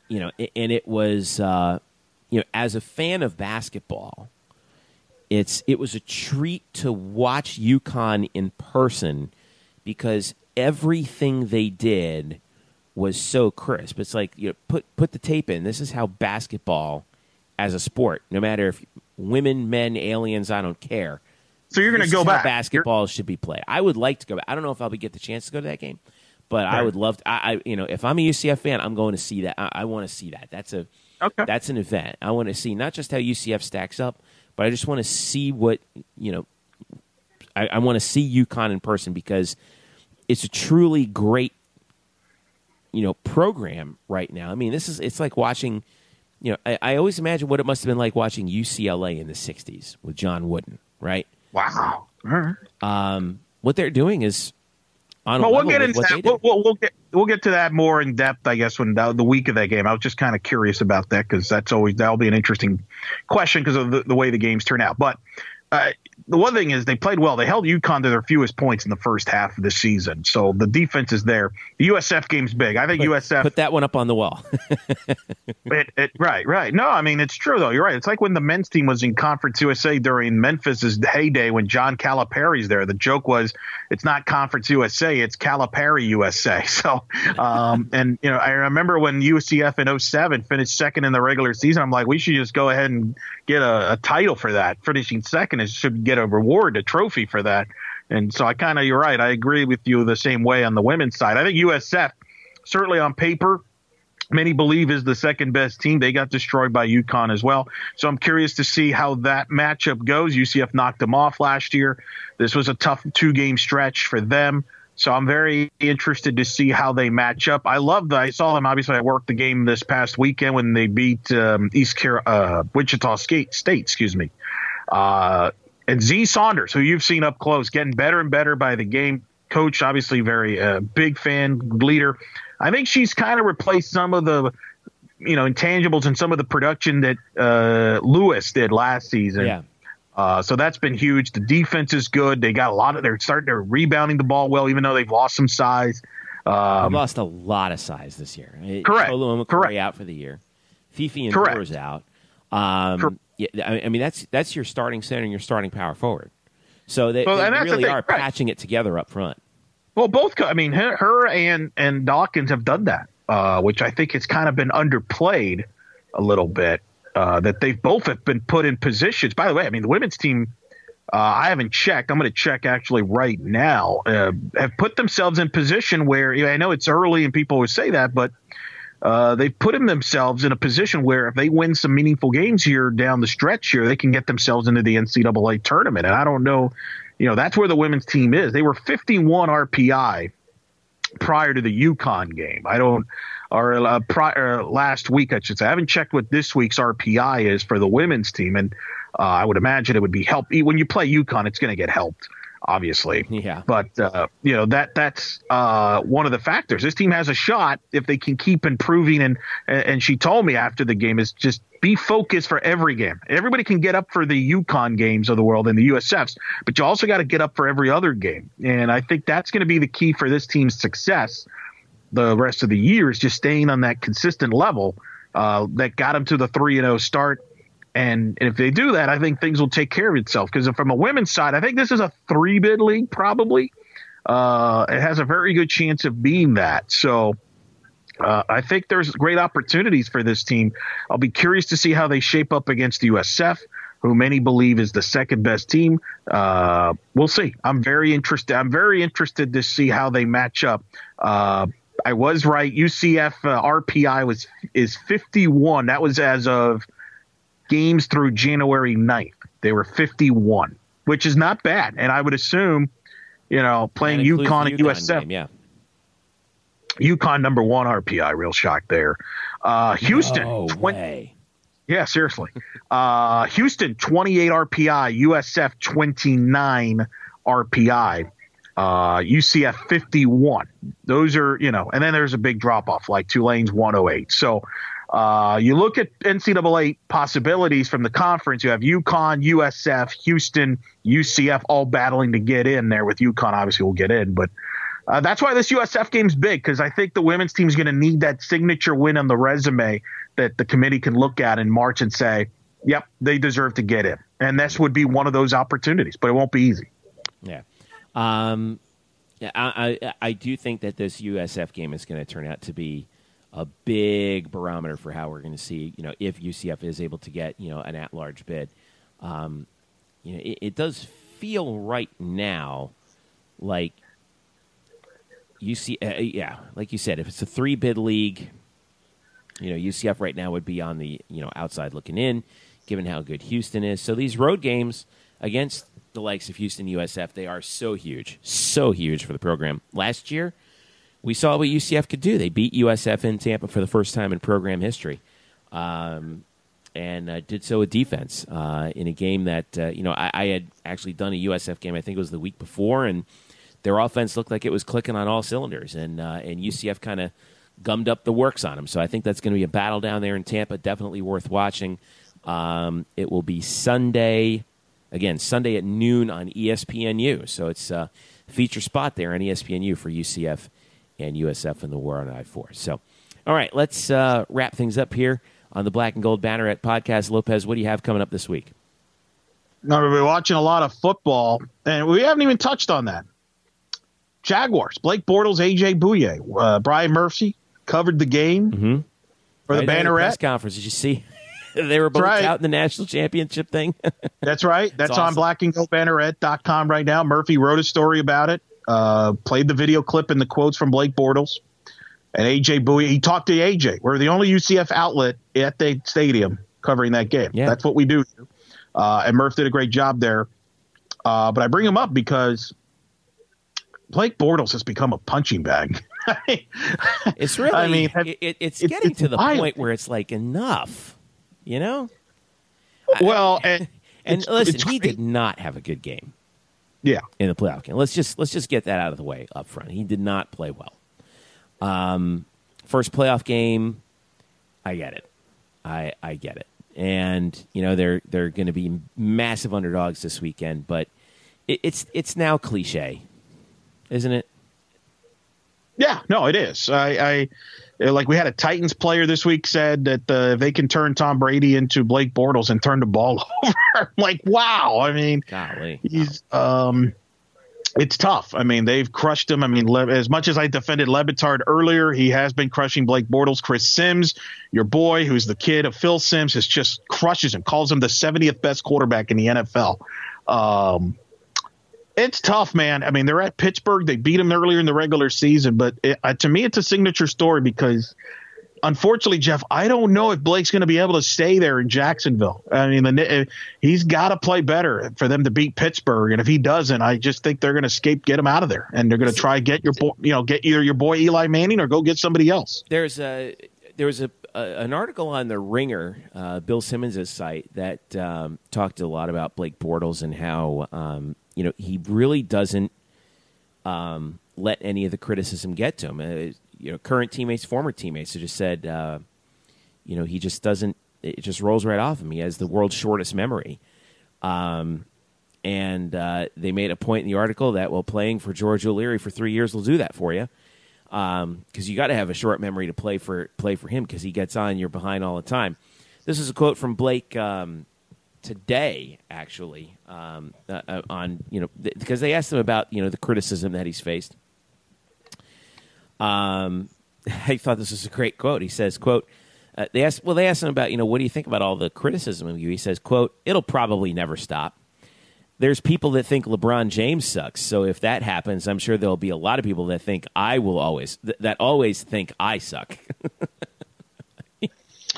you know, and it was uh, you know, as a fan of basketball, it's it was a treat to watch UConn in person because everything they did was so crisp. It's like you know, put put the tape in. This is how basketball as a sport, no matter if women, men, aliens, I don't care. So you're going to go back. Basketball should be played. I would like to go back. I don't know if I'll be get the chance to go to that game, but I would love. To, I, I you know if I'm a UCF fan, I'm going to see that. I, I want to see that. That's a Okay. that's an event. I want to see not just how UCF stacks up, but I just want to see what you know. I, I want to see UConn in person because it's a truly great you know program right now. I mean, this is it's like watching. You know, I, I always imagine what it must have been like watching UCLA in the '60s with John Wooden, right? Wow. Um, what they're doing is on a Well, we'll level get into that. We'll, we'll, we'll get we'll get to that more in depth, I guess, when the, the week of that game. I was just kind of curious about that because that's always that'll be an interesting question because of the, the way the games turn out. But uh, the one thing is they played well. They held UConn to their fewest points in the first half of the season, so the defense is there. The USF game's big. I think USF Put that one up on the wall. It, it, right, right. No, I mean it's true though. You're right. It's like when the men's team was in Conference USA during Memphis's heyday when John Calipari's there. The joke was it's not Conference USA, it's Calipari USA. So, um, and you know, I remember when UCF in 07 finished second in the regular season. I'm like, we should just go ahead and get a, a title for that. Finishing second is should get a reward, a trophy for that. And so I kind of, you're right. I agree with you the same way on the women's side. I think USF certainly on paper many believe is the second best team. They got destroyed by UConn as well. So I'm curious to see how that matchup goes. UCF knocked them off last year. This was a tough two game stretch for them. So I'm very interested to see how they match up. I love that. I saw them. Obviously, I worked the game this past weekend when they beat um, East Car- uh, Wichita State. State, excuse me. Uh, and Z Saunders, who you've seen up close, getting better and better by the game. Coach, obviously, very uh, big fan leader. I think she's kind of replaced some of the, you know, intangibles and some of the production that uh, Lewis did last season. yeah. Uh, so that's been huge. The defense is good. They got a lot of. They're starting. They're rebounding the ball well, even though they've lost some size. Um, lost a lot of size this year. Correct. And Correct. Out for the year. Fifi and Correct. Out. Um, Cor- yeah, I I mean that's that's your starting center and your starting power forward. So they, Well, they that's the really are right. patching it together up front. Well, both. I mean, her, her and and Dawkins have done that, uh, which I think has kind of been underplayed a little bit. Uh, that they've both have been put in positions. By the way, I mean the women's team. Uh, I haven't checked. I'm going to check actually right now. Uh, have put themselves in position where you know, I know it's early and people would say that, but uh, they've put them themselves in a position where if they win some meaningful games here down the stretch here, they can get themselves into the NCAA tournament. And I don't know, you know, that's where the women's team is. They were 51 RPI prior to the UConn game. I don't, or uh, prior last week, I should say. I haven't checked what this week's RPI is for the women's team, and uh, I would imagine it would be help when you play UConn. It's going to get helped, obviously. Yeah. But uh, you know that that's uh, one of the factors. This team has a shot if they can keep improving. And and she told me after the game is just be focused for every game. Everybody can get up for the UConn games of the world and the USFs, but you also got to get up for every other game. And I think that's going to be the key for this team's success the rest of the year is just staying on that consistent level uh, that got them to the 3 and 0 start. And, if they do that, I think things will take care of itself. Because from a women's side, I think this is a three bid league, probably. Uh, it has a very good chance of being that. So uh, I think there's great opportunities for this team. I'll be curious to see how they shape up against the USF, who many believe is the second best team. Uh, we'll see. I'm very interested. I'm very interested to see how they match up. I was right. UCF uh, RPI was is 51. That was as of games through January 9th. They were 51, which is not bad. And I would assume, you know, playing That includes UConn the and USF. game, yeah. UConn number one RPI. Real shock there. Uh, Houston. No 20 way. yeah, seriously. Uh, Houston 28 RPI. USF 29 RPI. Uh, UCF 51. Those are, you know, and then there's a big drop off like Tulane's 108. So uh, you look at NCAA possibilities from the conference. You have UConn, USF, Houston, UCF all battling to get in there. With UConn, obviously, will get in, but uh, that's why this USF game's big because I think the women's team is going to need that signature win on the resume that the committee can look at in March and say, "Yep, they deserve to get in." And this would be one of those opportunities, but it won't be easy. Yeah. Um, I, I, I do think that this USF game is going to turn out to be a big barometer for how we're going to see, you know, if UCF is able to get, you know, an at-large bid. Um, you know, it, it does feel right now like UC, uh, yeah, like you said, if it's a three-bid league, you know, UCF right now would be on the, you know, outside looking in, given how good Houston is. So these road games against the likes of Houston USF, they are so huge, so huge for the program. Last year, we saw what UCF could do. They beat USF in Tampa for the first time in program history, um, and uh, did so with defense uh, in a game that uh, you know I, I had actually done a USF game. I think it was the week before, and their offense looked like it was clicking on all cylinders, and uh, and UCF kind of gummed up the works on them. So I think that's going to be a battle down there in Tampa. Definitely worth watching. Um, it will be Sunday again Sunday at noon on ESPNU. So it's a feature spot there on ESPNU for UCF and USF in the war on I four. So, all right, let's uh, wrap things up here on the Black and Gold Banneret Podcast Lopez. What do you have coming up this week? Now we've been watching a lot of football, and we haven't even touched on that. Jaguars, Blake Bortles, AJ Bouye, uh, Brian Murphy covered the game Mhm. for the at Banneret. press conference. Did you see? they were both right. out in the national championship thing. That's right. That's on awesome. black and gold banneret.com right now. Murphy wrote a story about it, uh, played the video clip and the quotes from Blake Bortles and AJ Bouye. He talked to AJ. We're the only UCF outlet at the stadium covering that game. Yeah. That's what we do. Uh, and Murph did a great job there. Uh, but I bring him up because Blake Bortles has become a punching bag. It's really. I mean, it, it- it's it's- getting it's to the point where it's like enough. You know. well, and, listen, he did not have a good game Yeah. in the playoff game. Let's just let's just get that out of the way up front. He did not play well. Um, first playoff game, I get it. I I get it. And you know they're they're going to be massive underdogs this weekend, but it, it's it's now cliche, isn't it? Yeah, no, it is. I, I like we had a Titans player this week said that uh, they can turn Tom Brady into Blake Bortles and turn the ball over, like wow. I mean, Golly, he's um, it's tough. I mean, they've crushed him. I mean, Le- as much as I defended Le Batard earlier, he has been crushing Blake Bortles. Chris Simms, your boy, who's the kid of Phil Simms, has just crushes him. Calls him the 70th best quarterback in the NFL. Um, it's tough, man. I mean, they're at Pittsburgh. They beat them earlier in the regular season, but it, uh, to me, it's a signature story because unfortunately, Jeff, I don't know if Blake's going to be able to stay there in Jacksonville. I mean, the, he's got to play better for them to beat Pittsburgh, and if he doesn't, I just think they're going to escape, get him out of there, and they're going to try get your boy, you know, get either your boy Eli Manning or go get somebody else. There's a there was a, a an article on the Ringer, uh, Bill Simmons' site that um, talked a lot about Blake Bortles and how um, you know he really doesn't um, let any of the criticism get to him. Uh, you know, current teammates, former teammates, have just said, uh, you know, he just doesn't. It just rolls right off him. He has the world's shortest memory. Um, and uh, they made a point in the article that well, playing for George O'Leary for three years will do that for you, because um, you got to have a short memory to play for play for him because he gets on, you're behind all the time. This is a quote from Blake um, today, actually, um, uh, uh, on you know because th- they asked him about you know the criticism that he's faced. Um, I thought this was a great quote. He says, "quote." Uh, they asked, well, they asked him about, you know, what do you think about all the criticism of you? He says, "quote It'll probably never stop." There's people that think LeBron James sucks. So if that happens, I'm sure there'll be a lot of people that think I will always th- that always think I suck.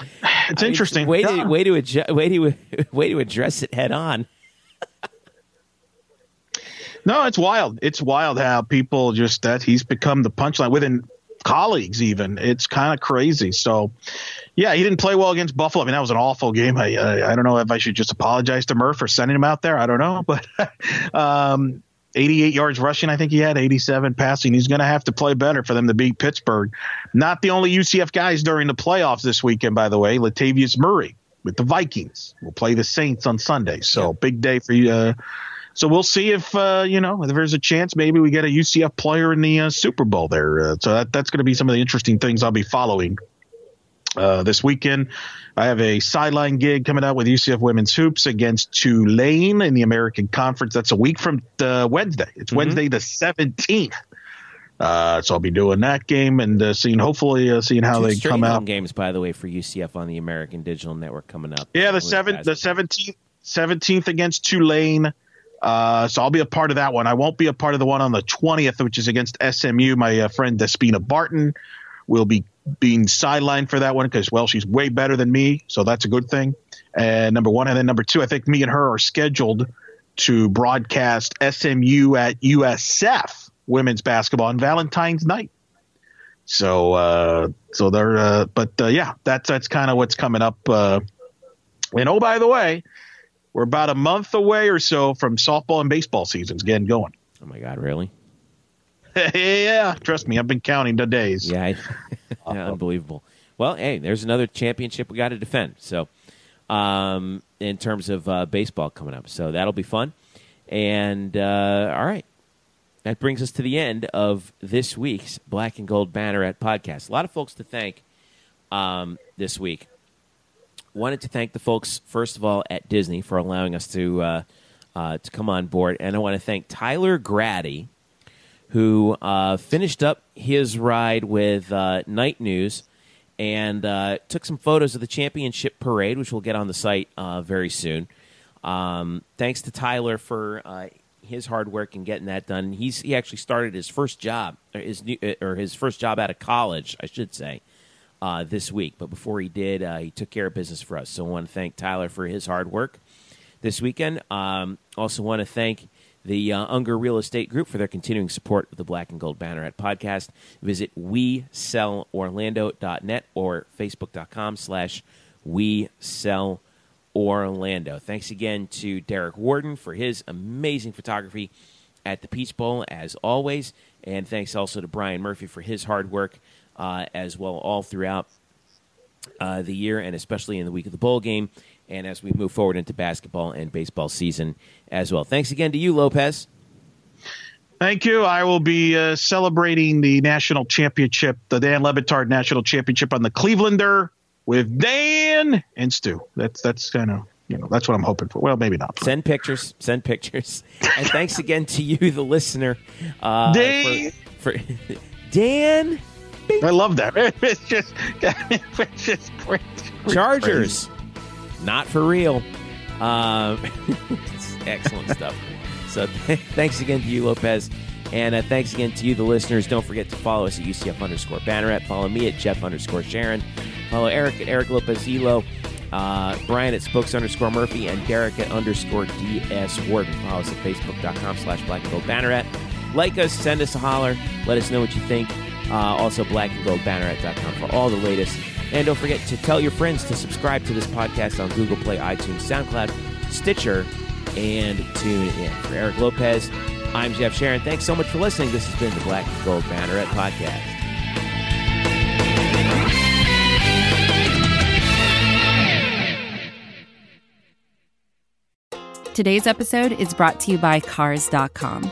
it's interesting. Way to way to adju- way to way to address it head on. no, it's wild. It's wild how people just that he's become the punchline within colleagues. Even it's kind of crazy. So, yeah, he didn't play well against Buffalo. I mean, that was an awful game. I I, I don't know if I should just apologize to Murph for sending him out there. I don't know, but um, 88 yards rushing, I think he had 87 passing. He's going to have to play better for them to beat Pittsburgh. Not the only UCF guys during the playoffs this weekend, by the way. Latavius Murray with the Vikings will play the Saints on Sunday. So big day for you. Uh, so we'll see if uh, you know if there's a chance maybe we get a UCF player in the uh, Super Bowl there. Uh, so that, that's going to be some of the interesting things I'll be following uh, this weekend. I have a sideline gig coming out with UCF Women's Hoops against Tulane in the American Conference. That's a week from uh, Wednesday. It's mm-hmm. Wednesday the 17th. Uh, so I'll be doing that game and uh, seeing, hopefully, uh, seeing how Two they come out. games, by the way, for UCF on the American Digital Network coming up. Yeah, the seventh, the seventeenth, seventeenth against Tulane. Uh, so I'll be a part of that one. I won't be a part of the one on the twentieth, which is against SMU. My uh, friend Despina Barton will be being sidelined for that one because, well, she's way better than me, so that's a good thing. And number one, and then number two, I think me and her are scheduled to broadcast SMU at USF women's basketball on Valentine's night. So, uh, so they're, uh, but uh, yeah, that's that's kind of what's coming up. Uh, and oh, by the way, we're about a month away or so from softball and baseball seasons getting going. Oh my God, really? yeah, trust me, I've been counting the days. Yeah, I, yeah unbelievable. Well, hey, there's another championship we got to defend. So, um, in terms of uh, baseball coming up, so that'll be fun. And uh, all right, that brings us to the end of this week's Black and Gold Banneret podcast. A lot of folks to thank um, this week. Wanted to thank the folks first of all at Disney for allowing us to uh, uh to come on board, and I want to thank Tyler Grady who uh, finished up his ride with uh, Knight News and uh, took some photos of the championship parade, which we'll get on the site uh, very soon. Um, thanks to Tyler for his hard work in getting that done. He's he actually started his first job, or his new, uh, or his first job out of college, I should say, this week. But before he did, he took care of business for us. So I want to thank Tyler for his hard work this weekend. Um, also want to thank the uh, Unger Real Estate Group for their continuing support of the Black and Gold Banneret podcast. Visit WeSellOrlando.net or Facebook.com slash WeSellOrlando. Thanks again to Derek Warden for his amazing photography at the Peach Bowl, as always. And thanks also to Brian Murphy for his hard work uh, as well all throughout uh, the year and especially in the week of the bowl game and as we move forward into basketball and baseball season as well. Thanks again to you, Lopez. Thank you. I will be uh, celebrating the national championship, the Dan Le Batard National Championship on the Clevelander with Dan and Stu. That's that's kind of you know that's what I'm hoping for. Well, maybe not. Send pictures. Send pictures. and thanks again to you, the listener. Uh, Dan. For, for Dan. I love that. It's just, it's just great. Chargers. Crazy not for real. Um, excellent stuff. So th- thanks again to you, Lopez. And uh, thanks again to you, the listeners. Don't forget to follow us at UCF underscore Banneret. Follow me at Jeff underscore Sharon. Follow Eric at Eric Lopez Elo. Uh, Brian at Spokes underscore Murphy and Derek at underscore DS Warden. Follow us at facebook.com slash black and gold banneret. Like us, send us a holler, let us know what you think. Uh, also, black and gold banneret.com for all the latest. And don't forget to tell your friends to subscribe to this podcast on Google Play, iTunes, SoundCloud, Stitcher, and tune in. For Eric Lopez, I'm Jeff Sharon. Thanks so much for listening. This has been the Black and Gold Banneret Podcast. Today's episode is brought to you by Cars.com.